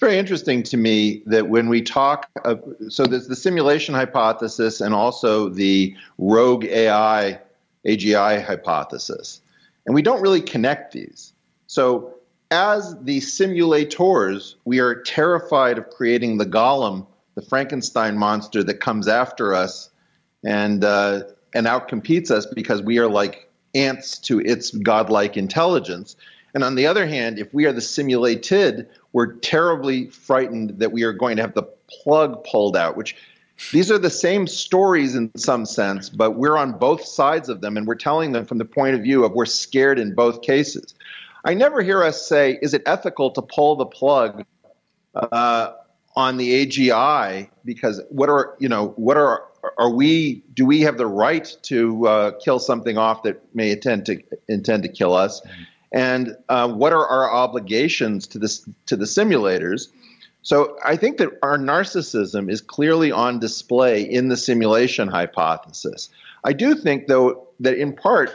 Very interesting to me that when we talk, of, so there's the simulation hypothesis and also the rogue AI AGI hypothesis. And we don't really connect these. So, as the simulators, we are terrified of creating the golem, the Frankenstein monster that comes after us and, uh, and outcompetes us because we are like ants to its godlike intelligence. And on the other hand, if we are the simulated, we're terribly frightened that we are going to have the plug pulled out, which these are the same stories in some sense, but we're on both sides of them and we're telling them from the point of view of we're scared in both cases. I never hear us say, is it ethical to pull the plug uh, on the AGI? Because what are, you know, what are, are we, do we have the right to uh, kill something off that may intend to, intend to kill us? And uh, what are our obligations to this to the simulators? So I think that our narcissism is clearly on display in the simulation hypothesis. I do think, though, that in part,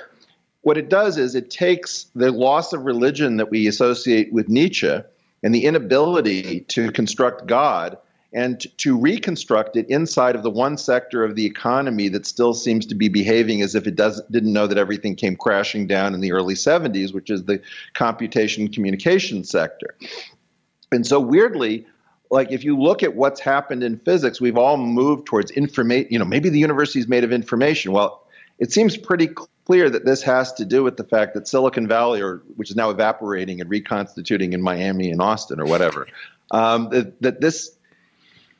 what it does is it takes the loss of religion that we associate with Nietzsche and the inability to construct God and to reconstruct it inside of the one sector of the economy that still seems to be behaving as if it does, didn't know that everything came crashing down in the early 70s, which is the computation communication sector. And so, weirdly, like if you look at what's happened in physics, we've all moved towards information. You know, maybe the university is made of information. Well, it seems pretty clear that this has to do with the fact that Silicon Valley, or which is now evaporating and reconstituting in Miami and Austin or whatever, um, that, that this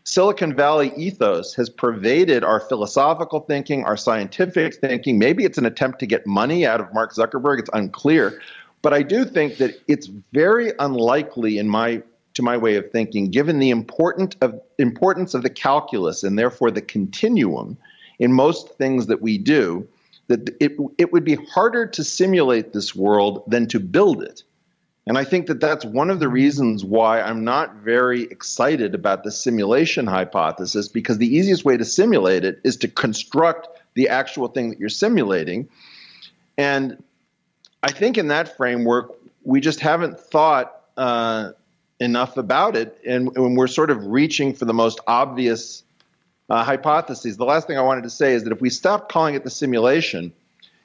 Silicon Valley ethos has pervaded our philosophical thinking, our scientific thinking. Maybe it's an attempt to get money out of Mark Zuckerberg. It's unclear. But I do think that it's very unlikely, in my to my way of thinking, given the important of, importance of the calculus and therefore the continuum in most things that we do, that it, it would be harder to simulate this world than to build it. And I think that that's one of the reasons why I'm not very excited about the simulation hypothesis, because the easiest way to simulate it is to construct the actual thing that you're simulating. And I think in that framework, we just haven't thought uh, enough about it. And, and, we're sort of reaching for the most obvious uh, hypotheses. The last thing I wanted to say is that if we stop calling it the simulation,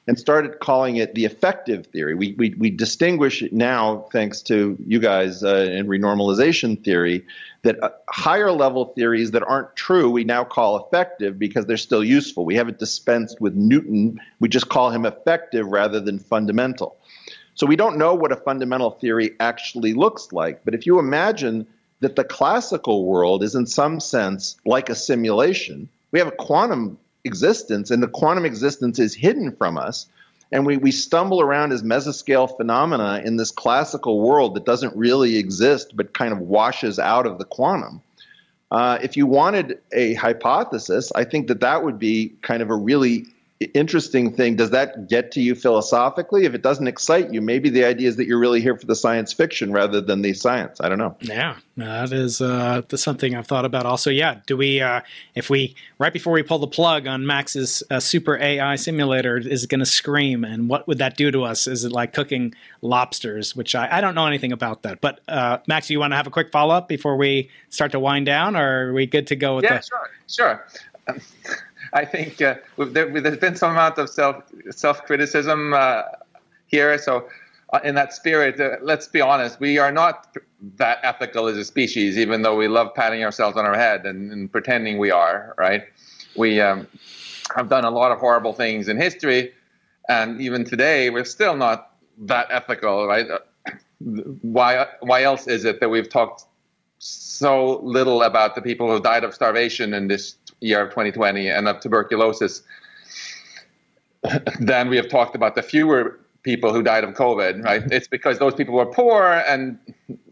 and started calling it the effective theory. We, we, we distinguish it now, thanks to you guys uh, in renormalization theory, that uh, higher level theories that aren't true we now call effective because they're still useful. We haven't dispensed with Newton, we just call him effective rather than fundamental. So we don't know what a fundamental theory actually looks like, but if you imagine that the classical world is in some sense like a simulation, we have a quantum existence, and the quantum existence is hidden from us. And we, we stumble around as mesoscale phenomena in this classical world that doesn't really exist but kind of washes out of the quantum. Uh, if you wanted a hypothesis, I think that that would be kind of a really interesting thing. Does that get to you philosophically? If it doesn't excite you, maybe the idea is that you're really here for the science fiction rather than the science. I don't know. Yeah, that is uh, that's something I've thought about. Also, yeah, do we uh, if we right before we pull the plug on Max's uh, super AI simulator is it going to scream, and what would that do to us? Is it like cooking lobsters? Which I, I don't know anything about that. But uh, Max, do you want to have a quick follow up before we start to wind down, or are we good to go with? Yeah, the- sure, sure. I think uh, there, has been some amount of self self criticism uh, here. So, uh, in that spirit, uh, let's be honest, we are not that ethical as a species, even though we love patting ourselves on our head and, and pretending we are. Right? We um, have done a lot of horrible things in history, and even today, we're still not that ethical. Right? Uh, why? Why else is it that we've talked so little about the people who died of starvation in this year of 2020 and of tuberculosis than we have talked about the fewer people who died of COVID, right? Mm-hmm. It's because those people were poor and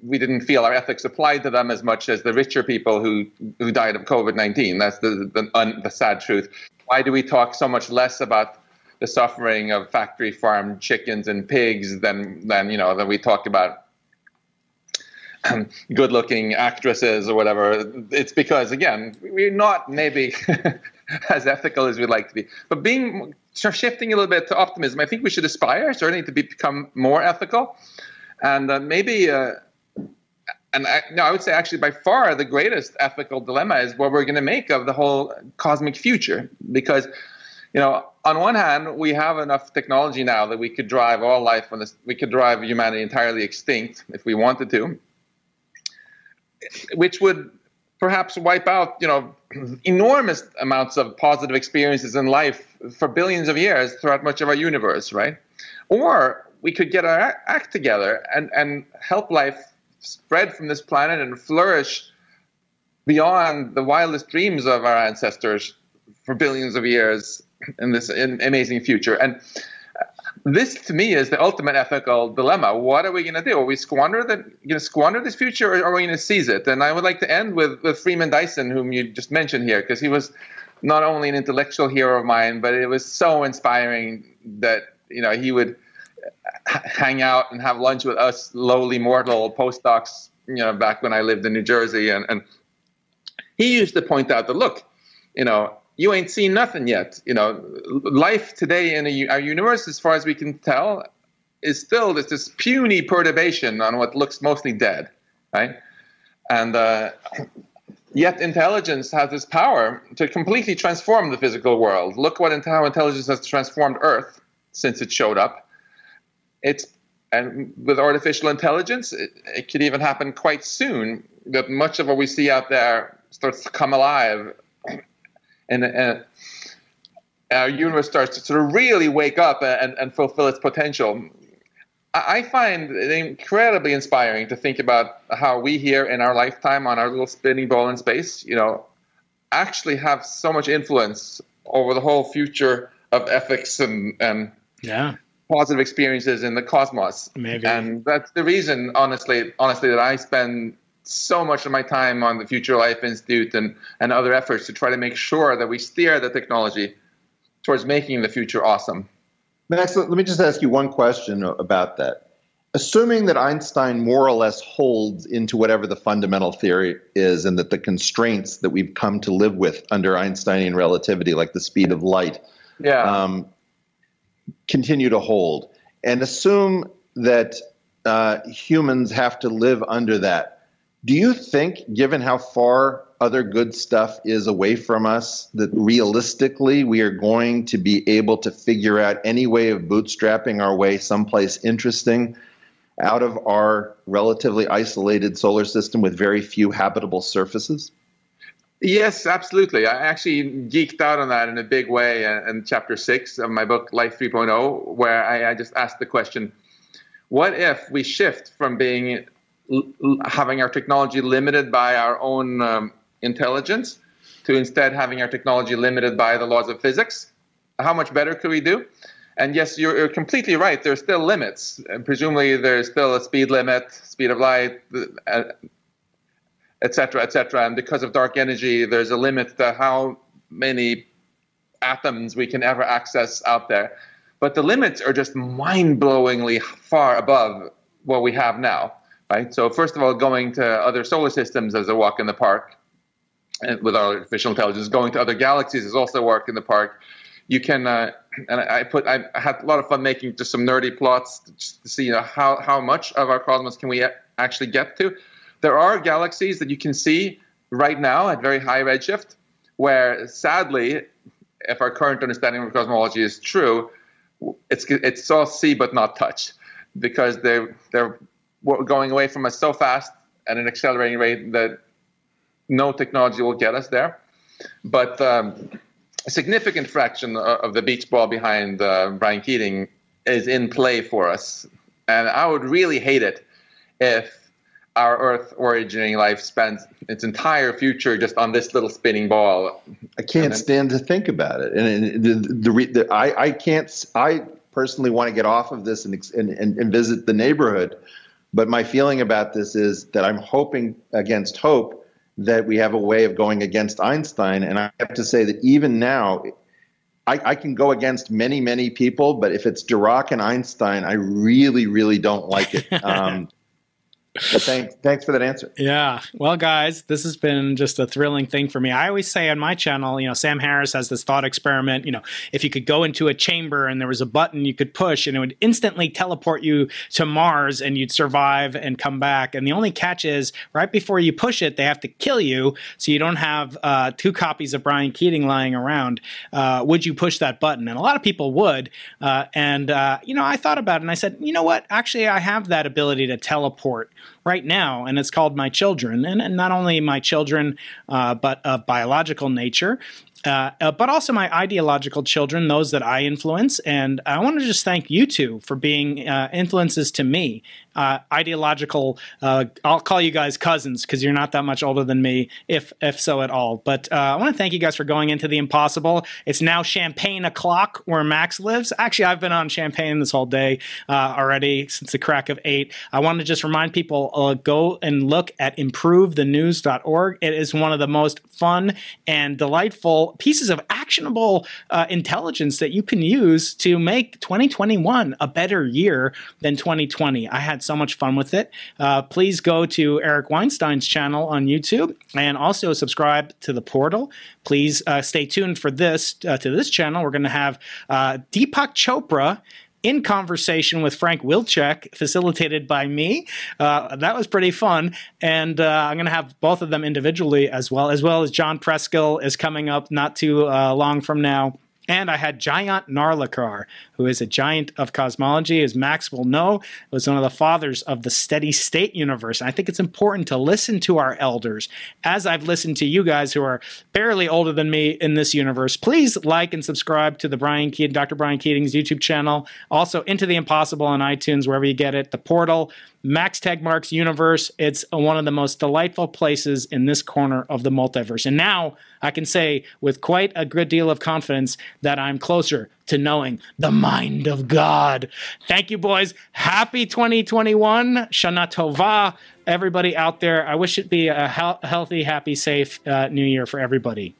we didn't feel our ethics applied to them as much as the richer people who, who died of COVID 19. That's the, the, un, the sad truth. Why do we talk so much less about the suffering of factory farmed chickens and pigs than, than, you know, than we talk about good looking actresses or whatever. It's because, again, we're not maybe as ethical as we'd like to be. But being shifting a little bit to optimism, I think we should aspire certainly to be, become more ethical. And uh, maybe, uh, and I, no, I would say actually by far the greatest ethical dilemma is what we're going to make of the whole cosmic future. Because, you know, on one hand, we have enough technology now that we could drive all life on this, we could drive humanity entirely extinct if we wanted to which would perhaps wipe out, you know, enormous amounts of positive experiences in life for billions of years throughout much of our universe, right? Or we could get our act together and, and help life spread from this planet and flourish beyond the wildest dreams of our ancestors for billions of years in this amazing future. And this to me is the ultimate ethical dilemma. What are we going to do? Are we squander the, going to squander this future, or are we going to seize it? And I would like to end with, with Freeman Dyson, whom you just mentioned here, because he was not only an intellectual hero of mine, but it was so inspiring that you know he would hang out and have lunch with us lowly mortal postdocs. You know, back when I lived in New Jersey, and, and he used to point out that look, you know, you ain't seen nothing yet. You know, life today in a, our universe, as far as we can tell, is still this, this puny perturbation on what looks mostly dead, right? And uh, yet intelligence has this power to completely transform the physical world. Look what how intelligence has transformed Earth since it showed up. It's and with artificial intelligence, it, it could even happen quite soon that much of what we see out there starts to come alive and, and our universe starts to sort of really wake up and, and fulfill its potential. I find it incredibly inspiring to think about how we here in our lifetime on our little spinning ball in space, you know, actually have so much influence over the whole future of ethics and, and yeah positive experiences in the cosmos. Maybe. And that's the reason, honestly, honestly, that I spend so much of my time on the Future Life Institute and, and other efforts to try to make sure that we steer the technology towards making the future awesome. Max, let me just ask you one question about that. Assuming that Einstein more or less holds into whatever the fundamental theory is, and that the constraints that we've come to live with under Einsteinian relativity, like the speed of light, yeah. um, continue to hold, and assume that uh, humans have to live under that do you think, given how far other good stuff is away from us, that realistically we are going to be able to figure out any way of bootstrapping our way someplace interesting out of our relatively isolated solar system with very few habitable surfaces? Yes, absolutely. I actually geeked out on that in a big way in chapter six of my book, Life 3.0, where I, I just asked the question what if we shift from being having our technology limited by our own um, intelligence to instead having our technology limited by the laws of physics. How much better could we do? And yes, you're, you're completely right. There's still limits. And presumably, there's still a speed limit, speed of light, et cetera, et cetera. And because of dark energy, there's a limit to how many atoms we can ever access out there. But the limits are just mind blowingly far above what we have now right? So first of all, going to other solar systems as a walk in the park and with artificial intelligence. Going to other galaxies is also a walk in the park. You can, uh, and I put, I had a lot of fun making just some nerdy plots to see you know, how, how much of our cosmos can we actually get to. There are galaxies that you can see right now at very high redshift, where sadly, if our current understanding of cosmology is true, it's it's all see but not touch, because they they're going away from us so fast at an accelerating rate that no technology will get us there. But um, a significant fraction of the beach ball behind uh, Brian Keating is in play for us. And I would really hate it if our Earth originating life spends its entire future just on this little spinning ball. I can't then, stand to think about it. And the, the, the, the I, I can't, I personally want to get off of this and, and, and visit the neighborhood but my feeling about this is that I'm hoping against hope that we have a way of going against Einstein. And I have to say that even now, I, I, can go against many, many people, but if it's Dirac and Einstein, I really, really don't like it. Um, but thanks, thanks for that answer. Yeah. Well, guys, this has been just a thrilling thing for me. I always say on my channel, you know, Sam Harris has this thought experiment. You know, if you could go into a chamber and there was a button you could push and it would instantly teleport you to Mars and you'd survive and come back. And the only catch is right before you push it, they have to kill you so you don't have uh, two copies of Brian Keating lying around. Uh, would you push that button? And a lot of people would. Uh, and, uh, you know, I thought about it and I said, you know what? Actually, I have that ability to teleport right now, and it's called My Children. And, and not only my children, uh, but of biological nature. Uh, uh, but also my ideological children, those that I influence. And I want to just thank you two for being uh, influences to me. Uh, ideological, uh, I'll call you guys cousins because you're not that much older than me, if if so at all. But uh, I want to thank you guys for going into the impossible. It's now champagne o'clock where Max lives. Actually, I've been on champagne this whole day already since the crack of eight. I want to just remind people go and look at improvethenews.org. It is one of the most fun and delightful pieces of actionable uh, intelligence that you can use to make 2021 a better year than 2020. I had so much fun with it. Uh, please go to Eric Weinstein's channel on YouTube and also subscribe to the portal. Please uh, stay tuned for this uh, to this channel. We're going to have uh, Deepak Chopra in conversation with Frank Wilczek, facilitated by me. Uh, that was pretty fun, and uh, I'm going to have both of them individually as well, as well as John Preskill is coming up not too uh, long from now. And I had Jayant Narlikar, who is a giant of cosmology, as Max will know, was one of the fathers of the steady state universe. And I think it's important to listen to our elders, as I've listened to you guys who are barely older than me in this universe. Please like and subscribe to the Brian Keating, Dr. Brian Keating's YouTube channel. Also, Into the Impossible on iTunes, wherever you get it, the portal, Max Tegmark's universe. It's one of the most delightful places in this corner of the multiverse. And now I can say with quite a good deal of confidence that I'm closer to knowing the mind of God. Thank you, boys. Happy 2021. Shana Tova. Everybody out there, I wish it be a he- healthy, happy, safe uh, new year for everybody.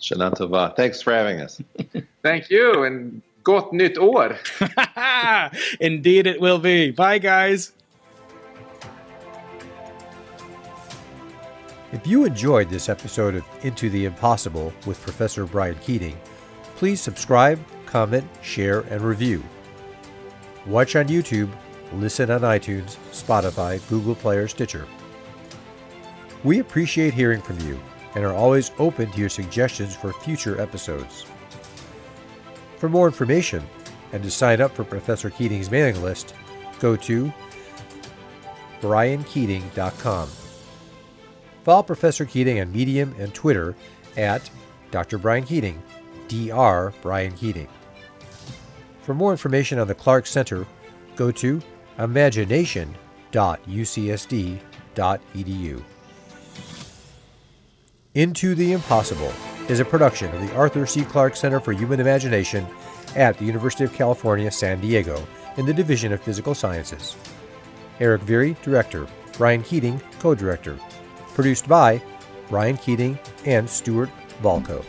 Shana Tova. Thanks for having us. Thank you, and gott nytt år. Indeed, it will be. Bye, guys. If you enjoyed this episode of Into the Impossible with Professor Brian Keating, please subscribe, comment, share, and review. Watch on YouTube, listen on iTunes, Spotify, Google Play, or Stitcher. We appreciate hearing from you and are always open to your suggestions for future episodes. For more information and to sign up for Professor Keating's mailing list, go to briankeating.com. Follow Professor Keating on Medium and Twitter at Dr. Brian Keating, Dr. Brian Keating. For more information on the Clarke Center, go to imagination.ucsd.edu. Into the Impossible is a production of the Arthur C. Clarke Center for Human Imagination at the University of California, San Diego, in the Division of Physical Sciences. Erik Viirre, Director. Brian Keating, Co Director. Produced by Brian Keating and Stuart Valco.